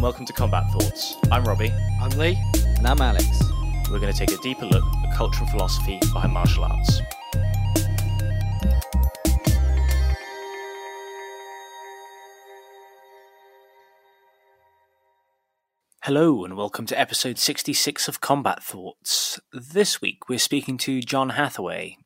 and welcome to Combat Thoughts. I'm Robbie. I'm Lee. And I'm Alex. We're going to take a deeper look at the culture and philosophy behind martial arts. Hello, and welcome to episode 66 of Combat Thoughts. This week we're speaking to John Hathaway.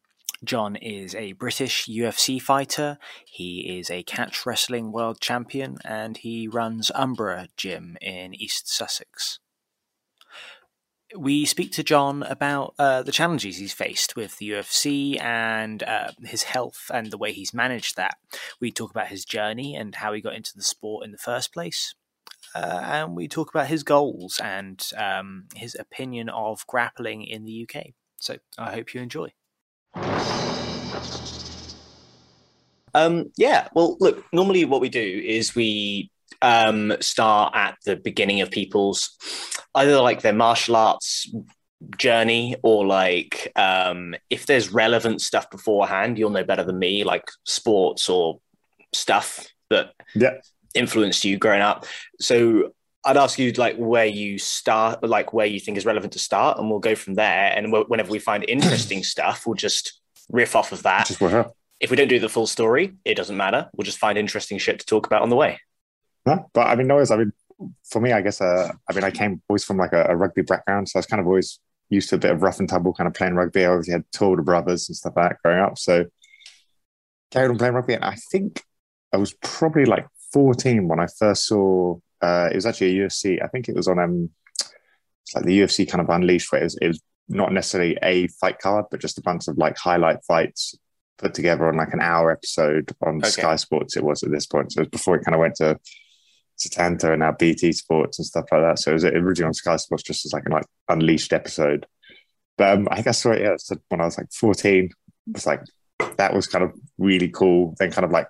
John is a British UFC fighter, he is a catch wrestling world champion, and he runs Umbra Gym in East Sussex. We speak to John about uh, the challenges he's faced with the UFC and uh, his health and the way he's managed that. We talk about his journey and how he got into the sport in the first place uh, and we talk about his goals and um, his opinion of grappling in the UK. So I hope you enjoy. Um, yeah, well, look, normally what we do is we um, start at the beginning of people's either like their martial arts journey or like um, if there's relevant stuff beforehand, you'll know better than me, like sports or stuff that yeah influenced you growing up. So I'd ask you like where you start, like where you think is relevant to start, and we'll go from there. And whenever we find interesting stuff, we'll just riff off of that. If we don't do the full story, it doesn't matter. We'll just find interesting shit to talk about on the way. No, but I mean, always. I mean, for me, I guess. Uh, I mean, I came always from like a, a, rugby background, so I was kind of always used to a bit of rough and tumble, kind of playing rugby. I obviously had two older brothers and stuff like that growing up, so carried on playing rugby. And I think I was probably like 14 when I first saw. Uh, it was actually a UFC. I think it was on um, it's like the UFC kind of unleashed where it was, it was not necessarily a fight card, but just a bunch of like highlight fights put together on like an hour episode on okay. Sky Sports. It was at this point, so it was before it kind of went to Setanta and now BT Sports and stuff like that. So it was originally on Sky Sports just as like an like unleashed episode. But um, I guess right, yeah, so when I was like 14, it was like that was kind of really cool. Then kind of like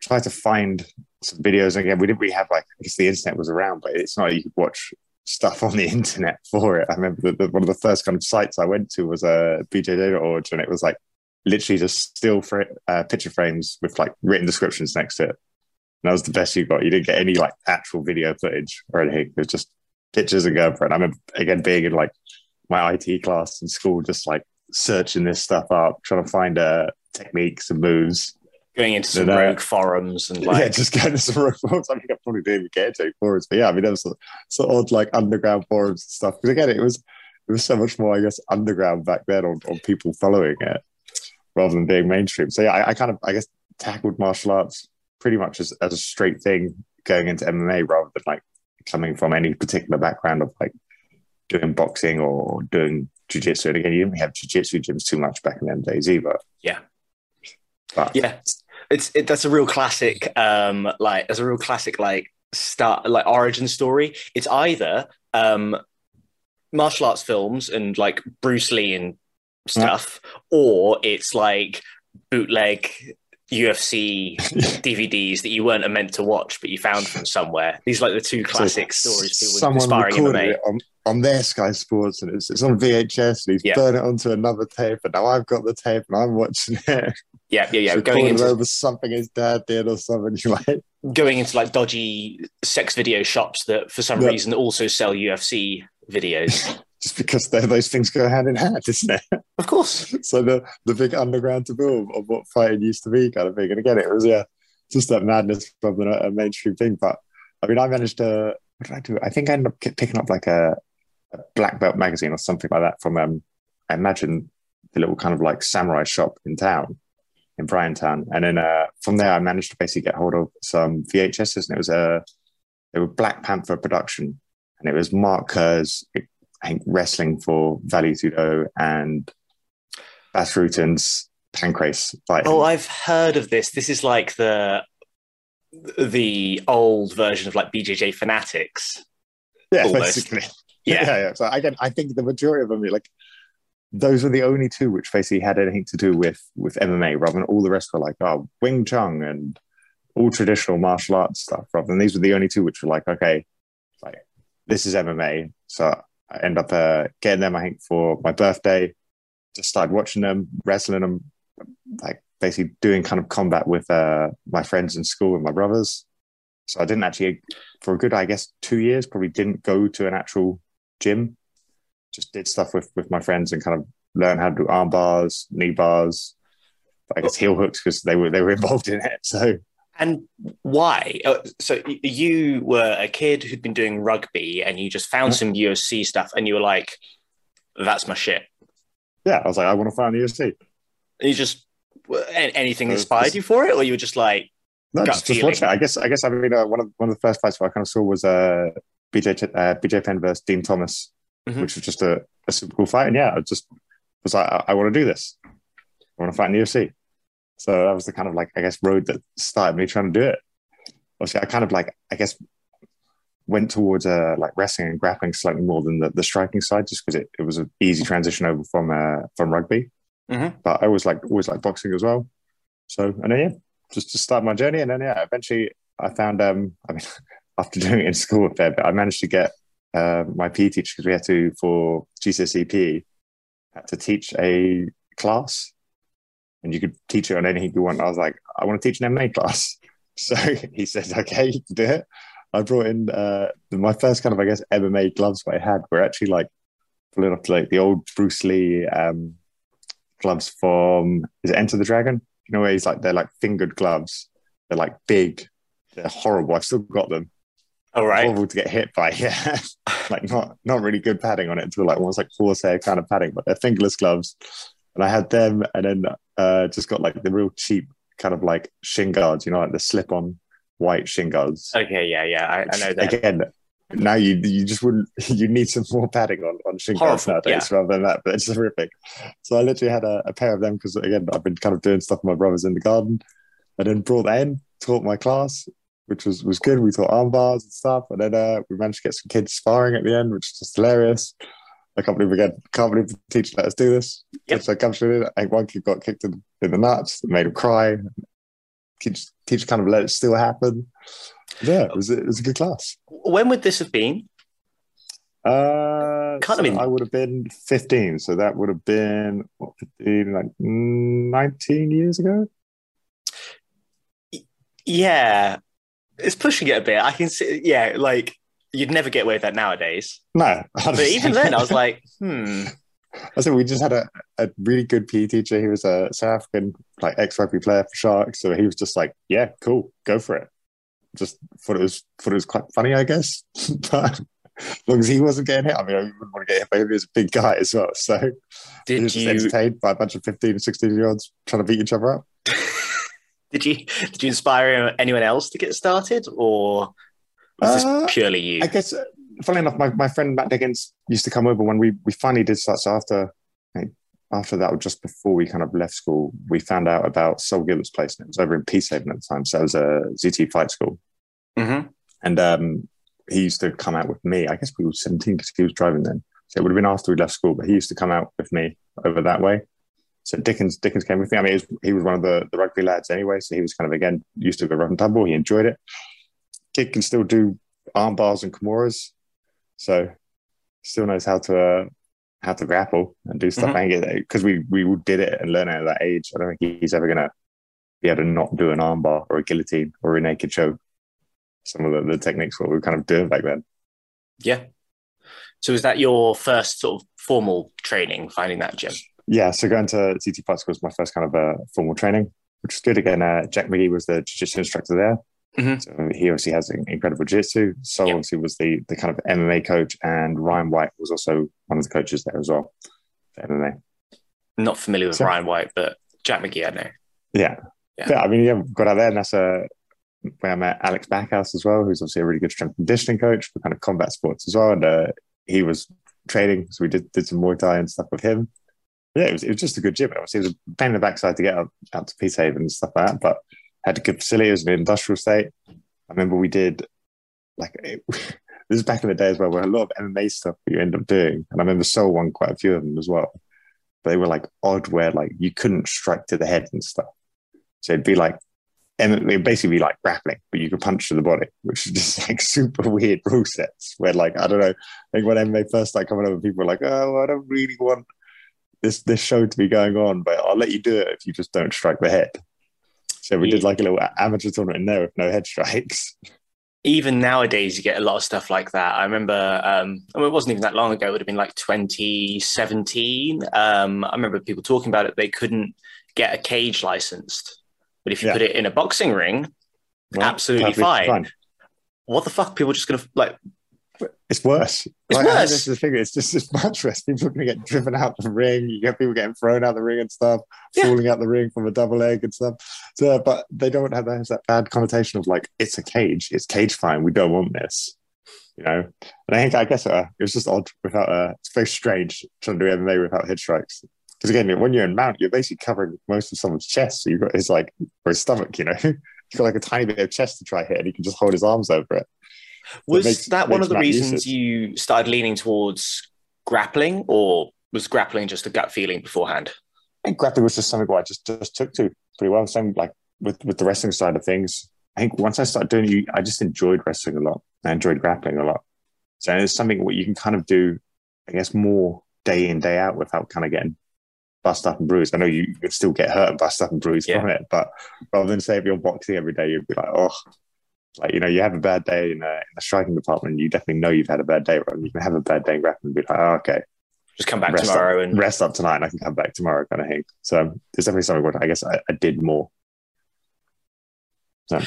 try to find some videos. Again, we didn't really have like I guess the internet was around, but it's not like you could watch stuff on the internet for it. I remember the, the, one of the first kind of sites I went to was a uh, BJJ.org, and it was like literally just still for uh, picture frames with like written descriptions next to it. And that was the best you got. You didn't get any like actual video footage or anything. It was just pictures and. And I remember again being in like my IT class in school, just like searching this stuff up, trying to find uh, techniques and moves going into some rogue forums and like yeah, just going to some rogue forums. I think I probably didn't even get into forums, but yeah, I mean, there was sort of odd like underground forums and stuff. Because again, it was it was so much more, I guess, underground back then on, on people following it rather than being mainstream. So yeah, I, I kind of I guess tackled martial arts pretty much as, as a straight thing going into MMA rather than like coming from any particular background of like doing boxing or doing jiu-jitsu. And again, you didn't have jiu-jitsu gyms too much back in them days either. Yeah. But yeah, it's it, that's a real classic. Um, like as a real classic, like start like origin story. It's either um, martial arts films and like Bruce Lee and stuff, yeah. or it's like bootleg UFC DVDs that you weren't meant to watch, but you found from somewhere. These are like the two classic so stories. People someone aspiring MMA. It on, on their Sky Sports, and it's, it's on VHS, and he's yeah. burned it onto another tape, and now I've got the tape, and I'm watching it. Yeah, yeah, yeah. Going into over something his dad did or something. Like going into like dodgy sex video shops that, for some yeah. reason, also sell UFC videos. Just because those things go hand in hand, isn't it? Of course. so the the big underground taboo of what fighting used to be, kind of thing. And again, it was yeah, just that madness from a, a mainstream thing. But I mean, I managed to. What did I do? I think I ended up picking up like a black belt magazine or something like that from um, I imagine the little kind of like samurai shop in town in Brighton. And then uh, from there, I managed to basically get hold of some VHSs, and it was a they were Black Panther production, and it was Mark Kerr's, I think, wrestling for Vale Tudo and Bas Rutten's Pancrase fight. Oh, I've heard of this. This is like the the old version of like BJJ Fanatics. Yeah, almost. basically. Yeah. yeah, yeah. So again, I think the majority of them, like those were the only two which basically had anything to do with with MMA, rather than all the rest were like oh Wing Chun and all traditional martial arts stuff. Rather than these were the only two which were like okay, like this is MMA. So I end up uh, getting them I think for my birthday. Just started watching them, wrestling them, like basically doing kind of combat with uh, my friends in school and my brothers. So I didn't actually, for a good, I guess, two years, probably didn't go to an actual gym. Just did stuff with with my friends and kind of learn how to do arm bars, knee bars, I guess heel hooks because they were they were involved in it. So and why? Uh, so you were a kid who'd been doing rugby, and you just found some UFC stuff, and you were like, "That's my shit." Yeah, I was like, I want to find the UFC. And you just anything inspired you for it, or you were just like, no, just, just watch it. I guess I guess I mean uh, one of one of the first fights I kind of saw was uh, BJ uh, BJ Penn versus Din Thomas, mm-hmm. which was just a, a, super cool fight. And yeah, I just was like, I, I want to do this. I want to fight in the UFC. So that was the kind of like I guess road that started me trying to do it. Obviously, I kind of like I guess went towards uh, like wrestling and grappling slightly more than the, the striking side, just because it, it was an easy transition over from uh, from rugby. Mm-hmm. But I always like always like boxing as well. So and then yeah, just to start my journey, and then yeah, eventually I found um I mean after doing it in school a fair bit, I managed to get uh, my PE teacher because we had to for GCSE PE had to teach a class and you could teach it on anything you want. I was like, I want to teach an MMA class. So he said, okay, you can do it. I brought in uh, my first kind of, I guess, MMA gloves that I had were actually like pulling to like the old Bruce Lee um, gloves from, is it Enter the Dragon? You know, where he's like, they're like fingered gloves. They're like big. They're horrible. I've still got them. All right. Horrible to get hit by. Yeah. like not, not really good padding on it until like almost like horsehair kind of padding, but they're fingerless gloves and I had them, and then uh, just got like the real cheap kind of like shin guards, you know, like the slip-on white shin guards. Okay, yeah, yeah, I, I know that. Again, now you you just wouldn't you need some more padding on on shin guards nowadays yeah. rather than that, but it's horrific. So I literally had a, a pair of them because again I've been kind of doing stuff with my brothers in the garden, and then brought that in, taught my class, which was was good. We taught arm bars and stuff, and then uh, we managed to get some kids sparring at the end, which was just hilarious. I can't believe again, can't believe the teacher let us do this. Yep. So comes through I think one kid got kicked in, in the nuts, made him cry. Teacher, teacher kind of let it still happen. Yeah, it was, it was a good class. When would this have been? Uh, kind so. I would have been 15. So that would have been, what, 15, like 19 years ago? Yeah. It's pushing it a bit. I can see, yeah, like you'd never get away with that nowadays. No, but even then, I was like, hmm. I said we just had a, a really good PE teacher. He was a South African like ex rugby player for Sharks, so he was just like, "Yeah, cool, go for it." Just thought it was thought it was quite funny, I guess. but as long as he wasn't getting hit, I mean, I wouldn't want to get hit by him. He was a big guy as well, so did he was you... just entertained by a bunch of 15 and 16 year olds trying to beat each other up. Did you did you inspire anyone else to get started, or was uh, this purely you? I guess, uh, funny enough, my, my friend Matt Dickens used to come over when we, we finally did start. So after, after that, or just before we kind of left school, we found out about Sol Gilbert's place. And it was over in Peacehaven at the time. So it was a ZT Fight School. Mm-hmm. And um, he used to come out with me. I guess we were 17 because he was driving then. So it would have been after we left school, but he used to come out with me over that way. So Dickens Dickens came with me. I mean, he was, he was one of the, the rugby lads anyway. So he was kind of, again, used to the rough and tumble. He enjoyed it kid can still do arm bars and kimuras, so still knows how to uh, how to grapple and do stuff. Mm-hmm. because we we did it and learned it at that age. I don't think he's ever gonna be able to not do an arm bar or a guillotine or a naked choke. Some of the, the techniques what we were kind of doing back then. Yeah. So was that your first sort of formal training, finding that gym? Yeah, so going to Fight School was my first kind of uh, formal training, which was good. Again, uh, Jack McGee was the jiu-jitsu instructor there. Mm-hmm. So he obviously has incredible jiu-jitsu. So yep. obviously was the the kind of MMA coach, and Ryan White was also one of the coaches there as well for MMA. Not familiar with so, Ryan White, but Jack McGee, I know. Yeah. yeah, yeah. I mean, yeah, got out there, and that's a where I met Alex Backhouse as well, who's obviously a really good strength conditioning coach for kind of combat sports as well. And uh, he was training, so we did did some Muay Thai and stuff with him. Yeah, it was, it was just a good gym. Obviously, it was a pain in the backside to get out, out to Peacehaven and stuff like that, but had a good facility. It was an industrial state. I remember we did like it, this is back in the day as well, where a lot of MMA stuff you end up doing, and I remember Sol won quite a few of them as well. But they were like odd, where like you couldn't strike to the head and stuff. So it'd be like, and it'd basically be like grappling, but you could punch to the body, which is just like super weird rule sets. Where like I don't know, think when MMA first started coming over, people were like, "Oh, I don't really want this this show to be going on, but I'll let you do it if you just don't strike the head." So we yeah. did like a little amateur tournament in there with no head strikes. even nowadays you get a lot of stuff like that. I remember, um, I mean, it wasn't even that long ago. It would have been like 2017. Um, I remember people talking about it. They couldn't get a cage licensed, but if you yeah. put it in a boxing ring, well, absolutely fine. fine. What the fuck? People just gonna like it's worse. It's like, worse. This is the thing. It's just as much worse. People are going to get driven out of the ring. You get people getting thrown out the ring and stuff, yeah. falling out the ring from a double leg and stuff. So, but they don't have that, that bad connotation of like it's a cage. It's cage fine. We don't want this. You know, and I think I guess uh, it was just odd without. Uh, it's very strange trying to do MMA without head strikes. Because again, when you're in mount, you're basically covering most of someone's chest. So you've got his like or his stomach. You know, you've got like a tiny bit of chest to try hit, and he can just hold his arms over it. Was makes, that one of the reasons you started leaning towards grappling, or was grappling just a gut feeling beforehand? I think grappling was just something I just just took to pretty well. Same like with with the wrestling side of things. I think once I started doing it, I just enjoyed wrestling a lot. I enjoyed grappling a lot. So it's something what you can kind of do, I guess, more day in day out without kind of getting bust up and bruised. I know you could still get hurt and bust up and bruised yeah. from it, but rather than say if you're boxing every day, you'd be like, oh, like, you know, you have a bad day in, a, in the striking department, you definitely know you've had a bad day. Right? You can have a bad day in grappling and be like, oh, okay. Just come back tomorrow up, and rest up tonight and I can come back tomorrow kind of thing. So there's definitely something what I guess I, I did more. So.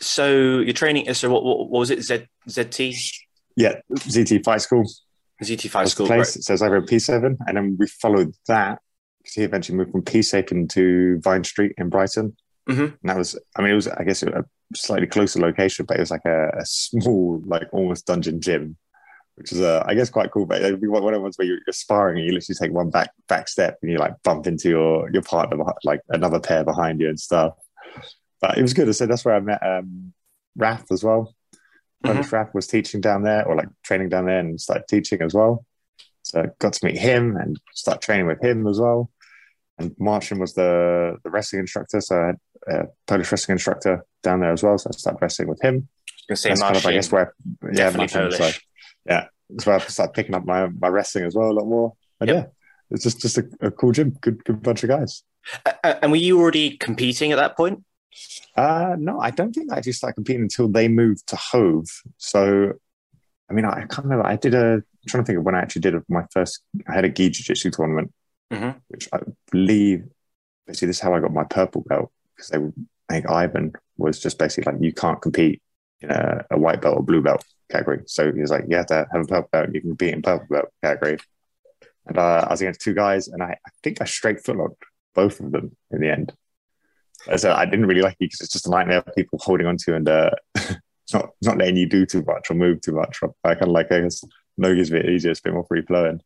so you're training. So what, what, what was it? Z, ZT? Yeah, ZT Fight School. ZT Fight School. Place. Right. It says over at Peacehaven. And then we followed that because he eventually moved from Peacehaven to Vine Street in Brighton. Mm-hmm. And that was, I mean, it was, I guess, a slightly closer location, but it was like a, a small, like almost dungeon gym, which is, uh, I guess, quite cool. But it'd be one of the ones where you're, you're sparring and you literally take one back back step and you like bump into your your partner, like another pair behind you and stuff. But it was good. I said that's where I met um, Raph as well. Mm-hmm. Raph was teaching down there or like training down there and started teaching as well. So got to meet him and start training with him as well. And Martian was the the wrestling instructor, so I had a Polish wrestling instructor down there as well. So I started wrestling with him. I say Martian, kind of, I guess where yeah, Martian. So, yeah, so I started picking up my my wrestling as well a lot more. And yep. yeah, it's just just a, a, cool gym, good good bunch of guys. Uh, and were you already competing at that point? Uh, no, I don't think I actually started competing until they moved to Hove. So, I mean, I, I can't remember. I did a. I'm trying to think of when I actually did my first. I had a gi jiu-jitsu tournament mm-hmm. which I believe basically this is how I got my purple belt because they I think Ivan was just basically like you can't compete in a, a white belt or blue belt category. So he was like, you have to have a purple belt, you can compete in purple belt category. And uh, I was against two guys, and I, I think I straight footlocked both of them in the end. So I didn't really like you because it's just a nightmare of people holding on to and uh, not not letting you do too much or move too much. I kind of like I guess no a bit easier, it's a bit more free flowing.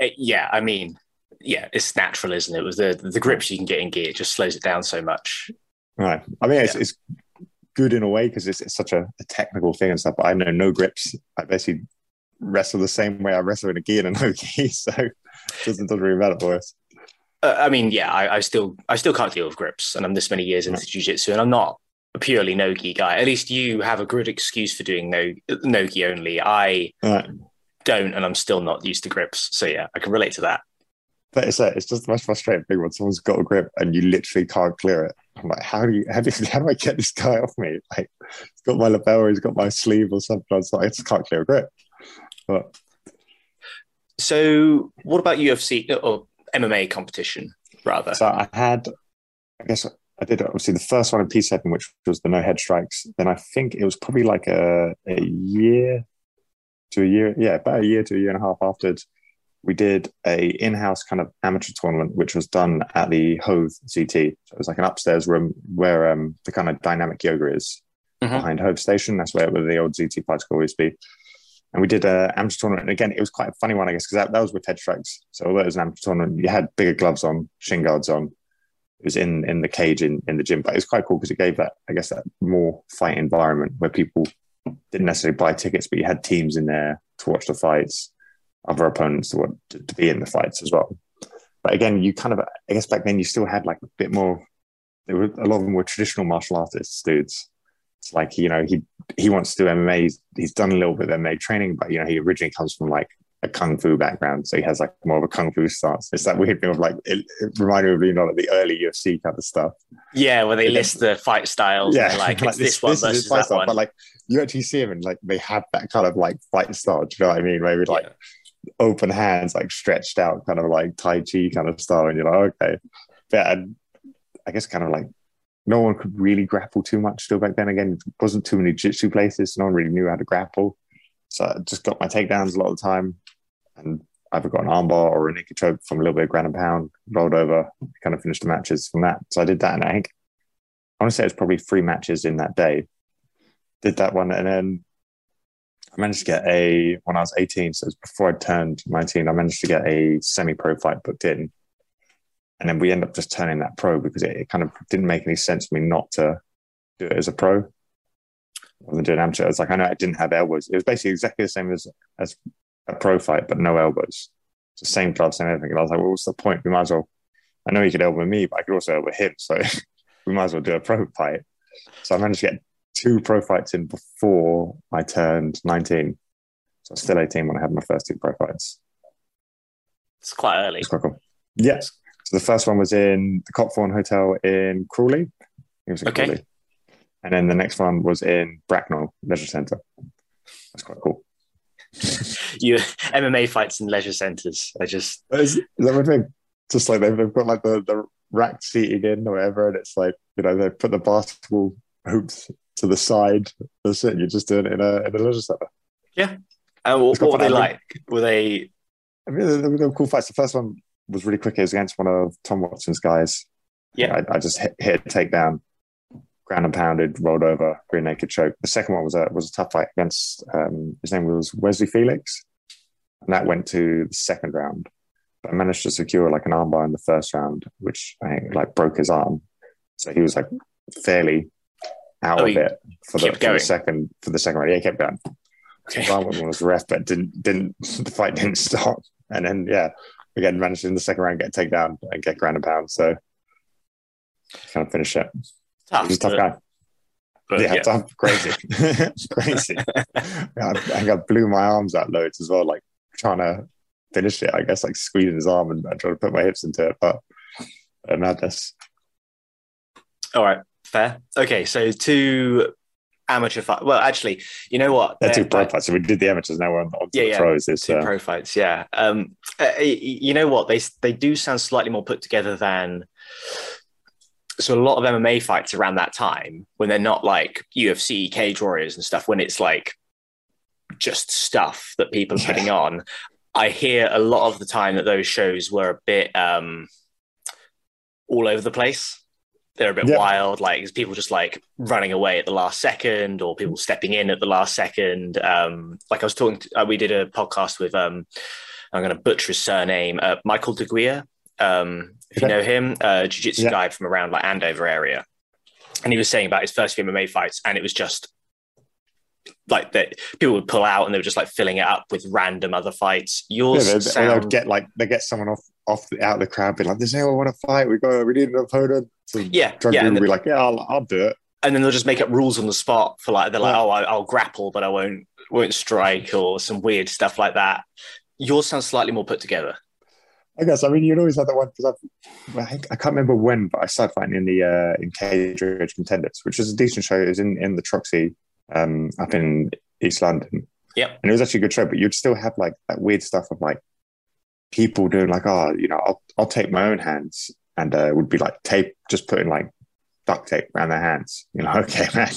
Uh, yeah, I mean, yeah, it's natural, isn't it? It was the the grips you can get in gear it just slows it down so much. Right. I mean, it's, yeah. it's good in a way because it's, it's, such a, a, technical thing and stuff. But I know no grips. I basically wrestle the same way I wrestle in a gi and a no gi, so it doesn't, doesn't really matter for us. Uh, I mean, yeah, I, I, still I still can't deal with grips, and I'm this many years into right. jiu-jitsu, and I'm not a purely no gi guy. At least you have a good excuse for doing no no gi only. I right don't, and I'm still not used to grips. So yeah, I can relate to that. But it's, it's just the most frustrating thing when someone's got a grip and you literally can't clear it. I'm like, how do you, how do, you, how do I get this guy off me? Like, he's got my lapel, he's got my sleeve or something. I was like, I just can't clear a grip. But so, what about UFC uh, or MMA competition rather? So I had, I guess I did obviously the first one in Peacehaven, which was the no head strikes. Then I think it was probably like a, a year to a year, yeah, about a year to a year and a half afterwards, we did a in-house kind of amateur tournament, which was done at the Hove CT. So it was like an upstairs room where um, the kind of dynamic yoga is mm-hmm. behind Hove Station. That's where, where the old ZT school used to be. And we did an amateur tournament. And again, it was quite a funny one, I guess, because that, that was with head strikes. So although it was an amateur tournament, you had bigger gloves on, shin guards on. It was in in the cage in, in the gym, but it was quite cool because it gave that, I guess, that more fight environment where people didn't necessarily buy tickets, but you had teams in there to watch the fights, other opponents to, want to, to be in the fights as well. But again, you kind of, I guess back then you still had like a bit more. There were a lot of them were traditional martial artists, dudes. It's like you know he he wants to do MMA. He's, he's done a little bit of MMA training, but you know he originally comes from like a kung fu background, so he has like more of a kung fu stance. It's that weird thing of like it, it reminded me of you know like the early UFC kind of stuff. Yeah, where they list the fight styles. Yeah, like, like this, this, one this versus that style, one. But like you actually see him and like they have that kind of like fight style. Do you know what I mean? Maybe like yeah. open hands, like stretched out, kind of like Tai Chi kind of style, and you're like, okay, yeah. And I guess kind of like no one could really grapple too much still back then. Again, it wasn't too many jitsu places. So no one really knew how to grapple. So I just got my takedowns a lot of the time and either got an armbar or a naked choke from a little bit of ground and pound, rolled over, kind of finished the matches from that. So I did that, and I think I want to say it's probably three matches in that day. Did that one, and then I managed to get a when I was 18, so it was before I turned 19, I managed to get a semi-pro fight booked in, and then we end up just turning that pro because it, it kind of didn't make any sense for me not to do it as a pro. Rather than doing amateur, it's like I know I didn't have elbows. It was basically exactly the same as as a pro fight, but no elbows. It's the same gloves, same everything. And I was like, well, what's the point? We might as well. I know he could elbow me, but I could also elbow him. So we might as well do a pro fight. So I managed to get two pro fights in before I turned 19. So I was still 18 when I had my first two pro fights. It's quite early. It's quite cool. Yes. So the first one was in the Copthorne Hotel in Crawley. It was in okay. Crawley. And then the next one was in Bracknell Leisure Centre. That's quite cool. you MMA fights in leisure centres. I just is, is that thing? Just like they've, they've got like the, the rack seating in or whatever, and it's like you know they put the basketball hoops to the side. That's it. You're just doing it in a in a leisure centre. Yeah. And what, what were they like? Were they? I mean, they, they were cool fights. The first one was really quick. It was against one of Tom Watson's guys. Yeah. I, I just hit, hit a takedown ground and pounded, rolled over, rear naked choke. The second one was a was a tough fight against um, his name was Wesley Felix, and that went to the second round. But I managed to secure like an armbar in the first round, which I think like broke his arm. So he was like fairly out oh, of it for the, for the, second for the second round. Yeah, he kept going. Okay. His arm was ref, but didn't didn't the fight didn't stop. And then yeah, again managed in the second round get take down and get ground and pound. So kind of finish it. Tough. He's a tough but, guy. But, yeah, yeah, tough, crazy, crazy. yeah, I, I think I blew my arms out loads as well, like trying to finish it. I guess like squeezing his arm and, and trying to put my hips into it, but uh, madness. All right, fair. Okay, so two amateur fight. Well, actually, you know what? They're two pro fights. So we did the amateurs. Now we're on, on yeah, the yeah, pros. It's, two uh... pro fights. Yeah. Um, uh, you know what? They they do sound slightly more put together than so a lot of MMA fights around that time when they're not like UFC cage warriors and stuff, when it's like just stuff that people are putting on, I hear a lot of the time that those shows were a bit um, all over the place. They're a bit yeah. wild, like people just like running away at the last second, or people stepping in at the last second. Um, like I was talking, to, uh, we did a podcast with um, I'm going to butcher his surname, uh, Michael DeGuia, um, if you know him, uh, jiu-jitsu yeah. guy from around like Andover area. And he was saying about his first few MMA fights, and it was just like that people would pull out and they were just like filling it up with random other fights. Yours yeah, they, sound... would get like they get someone off off the, out of the crowd, be like, "Does anyone want to fight? We got we need an opponent." So yeah, yeah, and then, be like, "Yeah, I'll, I'll do it." And then they'll just make up rules on the spot for like they're like, yeah. "Oh, I, will grapple, but I won't won't strike," or some weird stuff like that. Yours sounds slightly more put together. I guess I mean you'd always have that one because I, I can't remember when, but I started fighting in the uh, in Cage Rage Contenders, which is a decent show. It was in in the Troxy um, up in East London. Yeah, and it was actually a good show. But you'd still have like that weird stuff of like people doing like, oh, you know, I'll I'll take my own hands and uh, would be like tape, just putting like duct tape around their hands. You know, okay, man.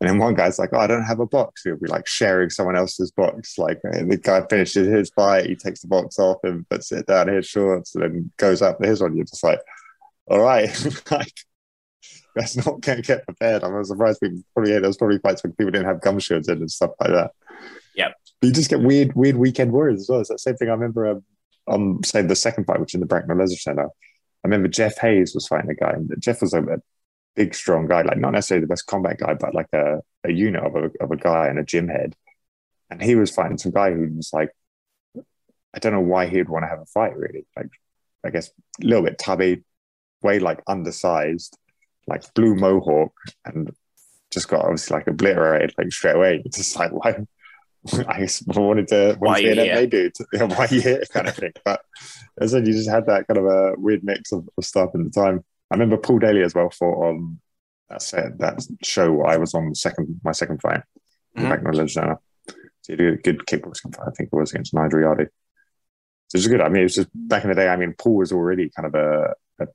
And then one guy's like, "Oh, I don't have a box." He'll be like sharing someone else's box. Like the guy finishes his fight, he takes the box off and puts it down in his shorts, and then goes up to his one. You're just like, "All right, like that's not going to get prepared." I'm surprised people probably yeah, there was probably fights when people didn't have gum shields in and stuff like that. Yeah, you just get weird, weird weekend warriors as well. It's that same thing. I remember um, on say the second fight, which in the Bracknell Leisure Centre. I remember Jeff Hayes was fighting a guy, and Jeff was a big, strong guy, like not necessarily the best combat guy, but like a, a unit of a, of a guy and a gym head. And he was fighting some guy who was like, I don't know why he'd want to have a fight, really. Like, I guess a little bit tubby, way like undersized, like blue mohawk, and just got obviously like obliterated like straight away. It's just like, why, I wanted to why to hear that do why year kind of thing. But as I said, you just had that kind of a weird mix of, of stuff in the time. I remember Paul Daley as well for on that set that show I was on second my second fight mm-hmm. back in Legend. So he did a good kickboxing fight, I think it was against Nigel. So was good. I mean, it was just back in the day. I mean, Paul was already kind of a, a,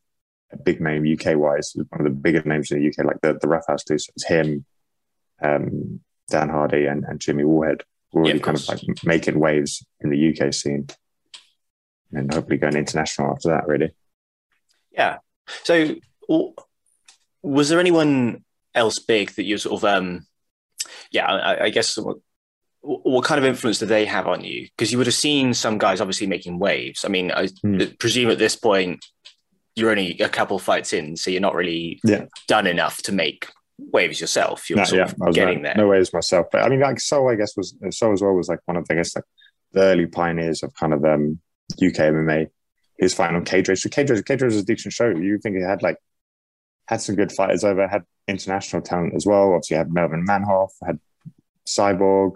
a big name UK wise, one of the bigger names in the UK, like the the Rough House too. So it's him, um, Dan Hardy, and, and Jimmy Wallhead were already yeah, of kind of like making waves in the UK scene, and hopefully going international after that. Really. Yeah. So, was there anyone else big that you sort of um, yeah, I, I guess what kind of influence did they have on you? Because you would have seen some guys obviously making waves. I mean, I mm. presume at this point you're only a couple fights in, so you're not really yeah. done enough to make waves yourself. You're no, sort yeah, of getting no, there. No waves myself, but I mean, like so, I guess was so as well was like one of the, I guess like the early pioneers of kind of um UK MMA. His on Cage Rage. So Cage Rage, Cage Rage was a decent show. You think he had like had some good fighters over, had international talent as well. Obviously, had Melvin Manhoff, had Cyborg,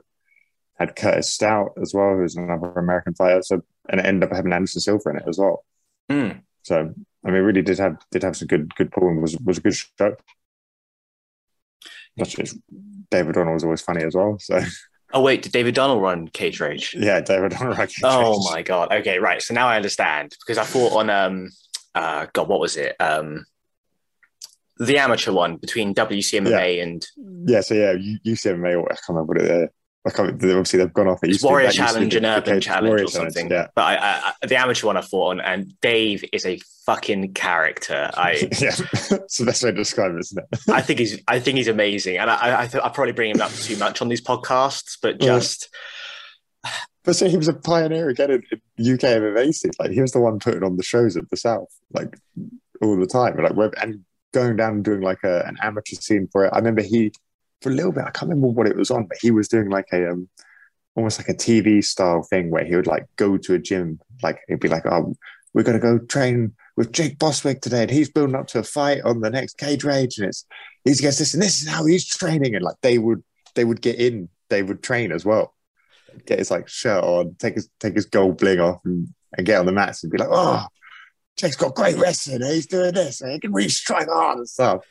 had Curtis Stout as well, who's another American fighter. So and it ended up having Anderson Silva in it as well. Mm. So I mean, really did have did have some good good pull and was was a good show. Dave O'Donnell was always funny as well. So. Oh wait, did Dave O'Donnell run Cage Rage? Yeah, Dave O'Donnell run Cage Oh Rage. my god. Okay, right. So now I understand because I thought on um, uh, God, what was it? Um, the amateur one between WCMMA yeah. and yeah, so yeah, UCMMA. I can't remember what it. I can't, obviously they've gone off. It Warrior Challenge and Urban Challenge Warrior or something. Yeah. But I, I, the amateur one I fought on, and Dave is a fucking character. I yeah, it's the best way to describe it, isn't it? I think he's I think he's amazing, and I I, th- I probably bring him up too much on these podcasts, but mm. just. Yeah. But so he was a pioneer again in, in UK MMA scene. Like he was the one putting on the shows at the South, like all the time. Like and going down and doing like a, an amateur scene for it. I remember he, for a little bit, I can't remember what it was on, but he was doing like a, um, almost like a TV style thing where he would like go to a gym, like it'd be like, oh, we're going to go train with Jake Bostwick today, and he's building up to a fight on the next Cage Rage, and it's he's against this, and this is how he's training, and like they would they would get in, they would train as well, get his like shirt on, take his take his gold bling off, and, and get on the mats and be like, oh, Jake's got great wrestling. He's doing this. and He can really strike hard and stuff.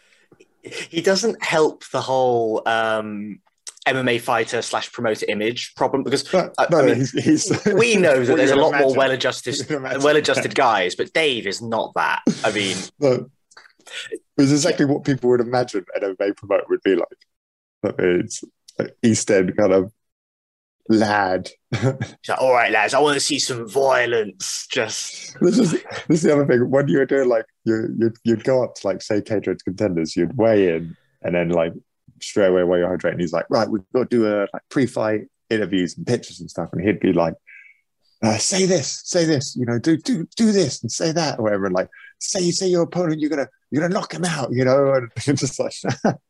He doesn't help the whole um, MMA fighter slash promoter image problem because no, I, no, I mean, he's, he's, we know that there's a lot imagine. more well-adjusted, well-adjusted guys, but Dave is not that. I mean, no, it's exactly what people would imagine an MMA promoter would be like. It's like East End kind of lad. like, all right, lads, I want to see some violence. Just this is this is the other thing. When you were doing like you you'd, you'd go up to like say Cage contenders, you'd weigh in and then like straight away while you're hydrating, he's like, right, we've got to do a like pre-fight interviews and pictures and stuff, and he'd be like. Uh, say this, say this, you know, do do do this and say that, or whatever, and like say say your opponent, you're gonna you're gonna knock him out, you know, and just like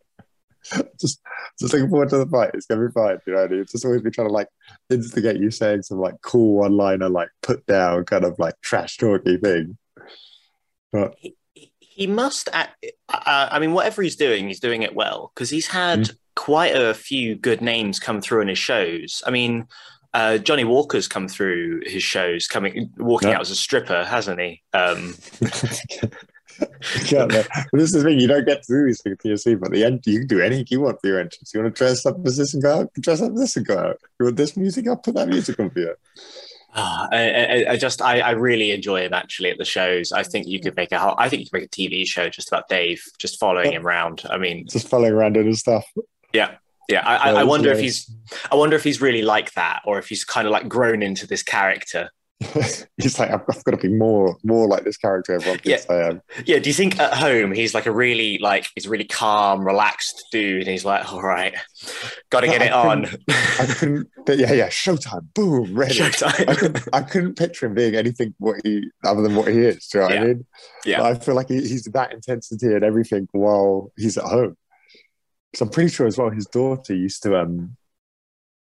just just looking forward to the fight. It's gonna be fine. You know, it's just always be trying to like instigate you saying some like cool one liner, like put down kind of like trash talky thing. But he, he must. Act, uh, I mean, whatever he's doing, he's doing it well because he's had mm. quite a few good names come through in his shows. I mean. Uh, Johnny Walker's come through his shows, coming walking out as a stripper, hasn't he? Um, yeah, but this is the thing, you don't get to do these things for PSC, but the end you can do anything you want for your entrance. You want to dress up as this and go out, dress up as this and go out. You want this music, I'll put that music on for you. Ah, I, I, just I, I, really enjoy him actually at the shows. I think you could make a I think you could make a TV show just about Dave, just following him around. I mean, just following around doing his stuff. Yeah, yeah. I, I wonder if he's I wonder if he's really like that, or if he's kind of like grown into this character he's like, I've, I've, got to be more, more like this character everyone thinks yeah. I am. Yeah. Do you think at home he's like a really, like, he's a really calm, relaxed dude, and he's like, all right, got to get it on. I couldn't. Yeah, yeah. Showtime. Boom. Ready. Showtime. I couldn't, I couldn't picture him being anything what he other than what he is. Do you know yeah. what I mean? Yeah. But I feel like he, he's that intensity and everything while he's at home. Because I'm pretty sure as well, his daughter used to um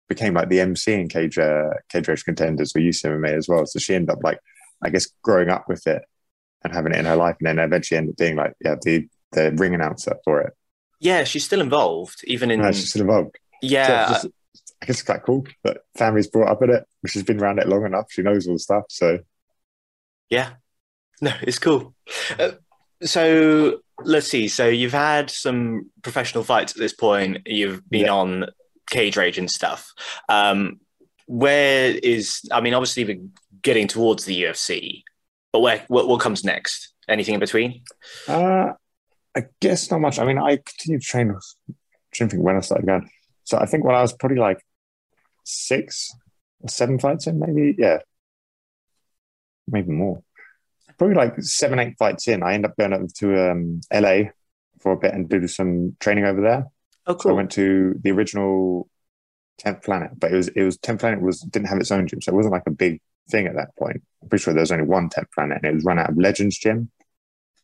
became like the MC in Cage uh, Cage Rage Contenders or UCMMA as well. So she ended up like I guess growing up with it and having it in her life, and then eventually ended up being like yeah the the ring announcer for it. Yeah, she's still involved, even in. No, she's still involved. Yeah. So I guess it's quite cool that family's brought up in it. She's been around it long enough. She knows all the stuff. So, yeah, no, it's cool. Uh, so let's see. So you've had some professional fights at this point. You've been yeah. on cage rage and stuff. Um, where is? I mean, obviously we're getting towards the UFC, but where what, what comes next? Anything in between? Uh, I guess not much. I mean, I continued to train. Trying to when I started going. So I think when I was probably like six or seven fights in, maybe yeah, maybe more. Probably like seven, eight fights in, I end up going up to um, LA for a bit and do some training over there. Oh, cool. So I went to the original Tenth Planet, but it was it was Tenth Planet was didn't have its own gym, so it wasn't like a big thing at that point. I'm pretty sure there was only one Tenth Planet, and it was run out of Legends Gym.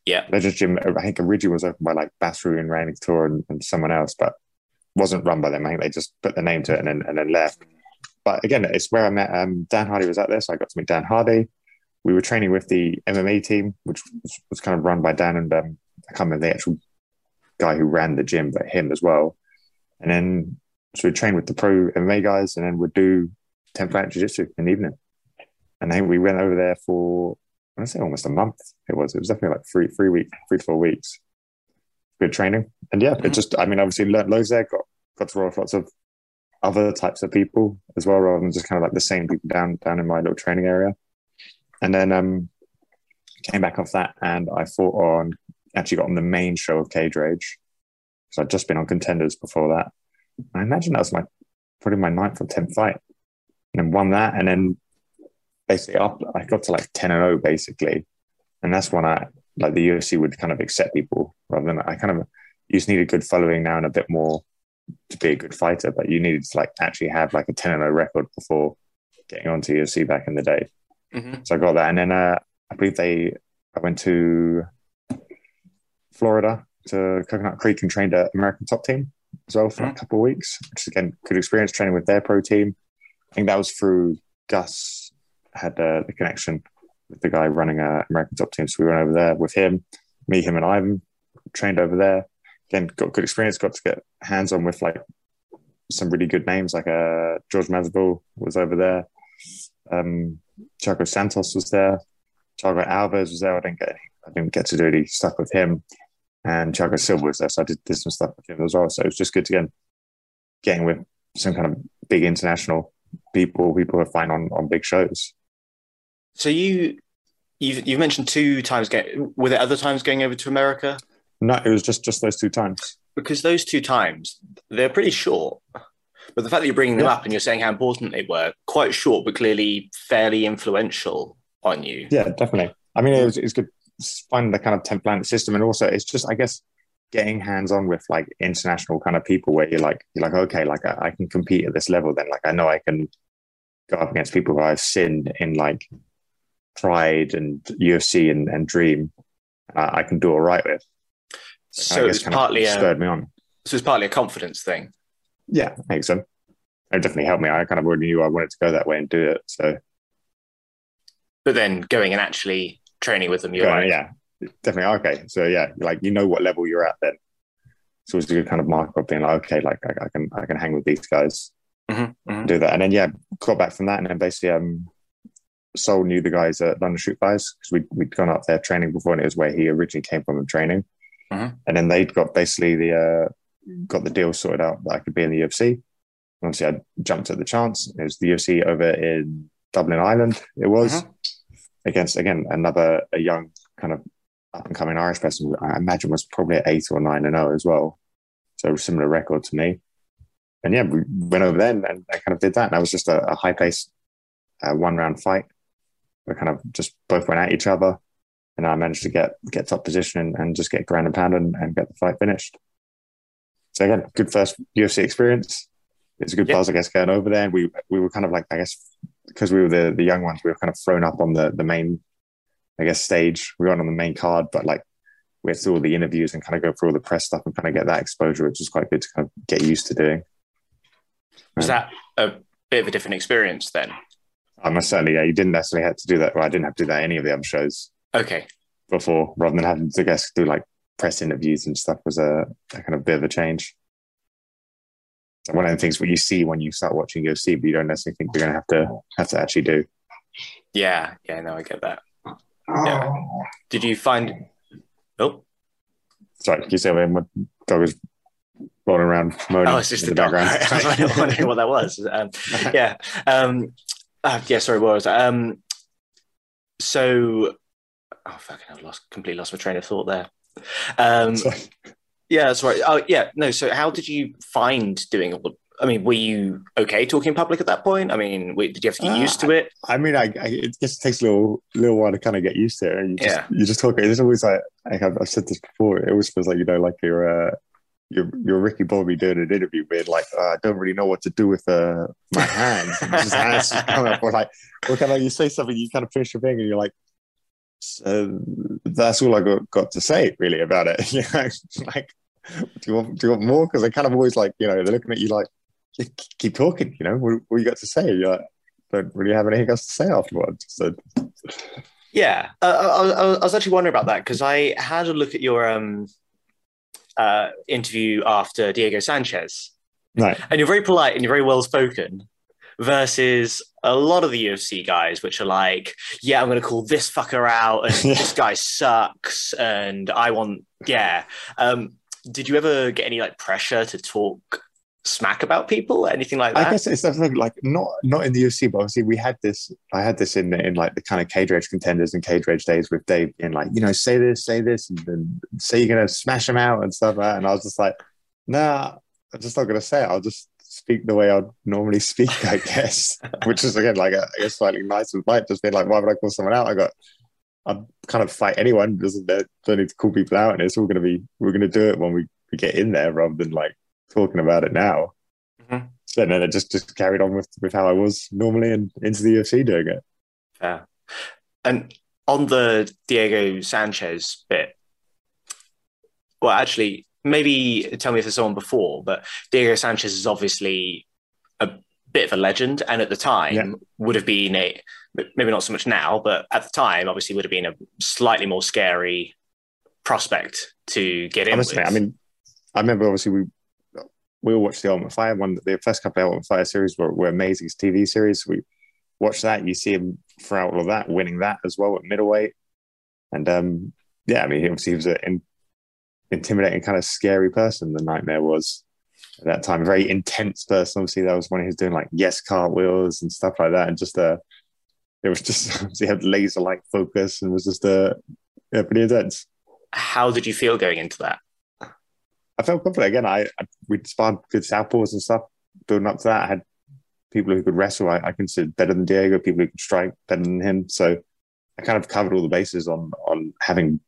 Yeah, Legends Gym. I think originally was opened by like Bas Rutten and Randy Couture and, and someone else, but wasn't run by them. I think they just put the name to it and then and then left. But again, it's where I met um, Dan Hardy was out there, so I got to meet Dan Hardy. We were training with the MMA team, which was, was kind of run by Dan and um, I can't remember the actual guy who ran the gym, but him as well. And then so we train with the pro MMA guys, and then we'd do Tenth Planet jiu-jitsu in the evening. And then we went over there for I say almost a month. It was. It was definitely like three, three weeks, three to four weeks. Good training, and yeah, it mm-hmm. just. I mean, obviously learned loads there. Got got to roll with lots of other types of people as well, rather than just kind of like the same people down down in my little training area. And then um, came back off that, and I fought on. Actually, got on the main show of Cage Rage. So I'd just been on contenders before that. I imagine that was my probably my ninth or tenth fight, and then won that, and then basically up I got to like ten and zero oh, basically, and that's when I like the UFC would kind of accept people rather than I kind of you just need a good following now and a bit more to be a good fighter, but you needed to like actually have like a 10 and 0 record before getting onto UFC back in the day. Mm-hmm. So I got that. And then uh, I believe they, I went to Florida to Coconut Creek and trained at American Top Team as well for mm-hmm. a couple of weeks, which again, good experience training with their pro team. I think that was through Gus had uh, the connection with the guy running uh, American Top Team. So we went over there with him, me, him, and Ivan trained over there again got good experience, got to get hands on with like some really good names, like uh, Jorge Masvidal was over there, um, Thiago Santos was there, Thiago Alves was there. I didn't get I didn't get to do any stuff with him, and Thiago Silva was there, so I did, did some stuff with him as well. So it was just good to get getting with some kind of big international people, people who are fine on on big shows. So you you've you've mentioned two times. Get, were there other times going over to America? No, it was just just those two times. Because those two times, they're pretty short. But the fact that you're bringing them yeah. up and you're saying how important they were, quite short, but clearly fairly influential on you. Yeah, definitely. I mean, it was, it's good finding the kind of Tenth Planet system. And also, it's just, I guess, getting hands on with like international kind of people where you're like, you're like, okay, like I, I can compete at this level. Then, like, I know I can go up against people who I've sinned in like Pride and UFC and, and Dream. Uh, I can do all right with. So it's partly a, spurred me on. So it's partly a confidence thing. Yeah, I think so. It definitely helped me. I kind of already knew I wanted to go that way and do it. So, but then going and actually training with them, you're like, yeah, definitely okay. So yeah, like you know what level you're at then. So it's a good kind of mark of being like, okay, like I, I can I can hang with these guys, mm-hmm, mm-hmm. do that, and then yeah, got back from that, and then basically um, Sol knew the guys at London Shootfighters because we'd we'd gone up there training before, and it was where he originally came from and training. Mm-hmm. And then they'd got basically the uh, got the deal sorted out that I could be in the UFC. Obviously, I jumped at the chance. It was the UFC over in Dublin, Ireland. It was mm-hmm. Against again another a young kind of up and coming Irish person. I imagine was probably at eight or nine and zero oh as well. So similar record to me. And yeah, we went over there and, I kind of did that. And that was just a, a high pace uh, one round fight. We kind of just both went at each other and I managed to get get top position and, and just get ground and pound and, and, get the fight finished. So again, good first UFC experience. It's a good buzz, I guess, going over there. We we were kind of like, I guess, because we were the the young ones, we were kind of thrown up on the the main, I guess, stage. We weren't on the main card, but like we had to do all the interviews and kind of go through all the press stuff and kind of get that exposure, which was quite good to kind of get used to doing. Was that a bit of a different experience then? Uh, I must certainly, yeah. You didn't necessarily have to do that. Well, I didn't have to do that any of the other shows. Okay. Before, rather than having to guess do like press interviews and stuff, was a, a kind of bit of a change. One of the things what you see when you start watching UFC, but you don't necessarily think you're going to have to have to actually do. Yeah, yeah, no, I get that. Yeah. Did you find? Oh, sorry, can you say when my dog is rolling around moaning oh, it's just the, the dog. I was wondering what that was. Um, yeah, um, uh, yeah. Sorry, what was that? Um, so, oh fucking, I've lost completely lost my train of thought there. Um, yeah, that's right. Oh, yeah. No. So, how did you find doing all the? I mean, were you okay talking in public at that point? I mean, did you have to get uh, used to it? I mean, I, I, it just takes a little little while to kind of get used to it. You just, yeah. You just talk. It's always like I've, I've, said this before. It always feels like you know, like you're. Uh, you're, you're Ricky Bobby doing an interview being like, oh, I don't really know what to do with uh, my hands. just hands just come up. Or like, or kind of you say something, you kind of finish your thing, and you're like, so that's all I got, got to say really about it. you know, like, do you want do you want more? Because they kind of always like, you know, they're looking at you like, keep talking. You know, what, what you got to say? You like, don't really have anything else to say afterwards. So. Yeah, uh, I, I, was actually wondering about that because I had a look at your um, uh, interview after Diego Sanchez. Right. And you're very polite and you're very well spoken versus a lot of the UFC guys, which are like, yeah, I'm going to call this fucker out and this guy sucks and I want, yeah. Um, did you ever get any like pressure to talk smack about people, anything like that? I guess it's definitely like not not in the UFC, but obviously we had this. I had this in in like the kind of cage rage contenders and cage rage days with Dave, and like you know, say this, say this, and then say you're gonna smash them out and stuff. Like and I was just like, nah, I'm just not gonna say it. I'll just speak the way I'd normally speak, I guess. Which is again like a, guess slightly nicer, might just be like, why would I call someone out? I got. I kind of fight anyone. Doesn't there don't need to call people out, and it's all going to be. We're going to do it when we, we get in there, rather than like talking about it now. Mm-hmm. So then I just just carried on with with how I was normally and into the UFC doing it. Yeah, and on the Diego Sanchez bit, well, actually, maybe tell me if there's someone before, but Diego Sanchez is obviously a bit of a legend, and at the time yeah. would have been a maybe not so much now, but at the time, obviously, would have been a slightly more scary prospect to get in. Honestly, with. I mean, I remember obviously we we all watched the Ultimate Fighter one. The first couple of Ultimate Fighter series were, were amazing TV series. We watched that. You see him throughout all of that, winning that as well at middleweight. And um, yeah, I mean, he obviously he was an intimidating, kind of scary person. The Nightmare was at that time a very intense person. Obviously, that was when he was doing like yes cartwheels and stuff like that, and just uh, it was just he had laser like focus and was just uh, yeah, pretty intense. How did you feel going into that? I felt confident again. I, I we sparred good southpaws and stuff building up to that. I had people who could wrestle. I, I considered better than Diego. People who could strike better than him. So I kind of covered all the bases on on having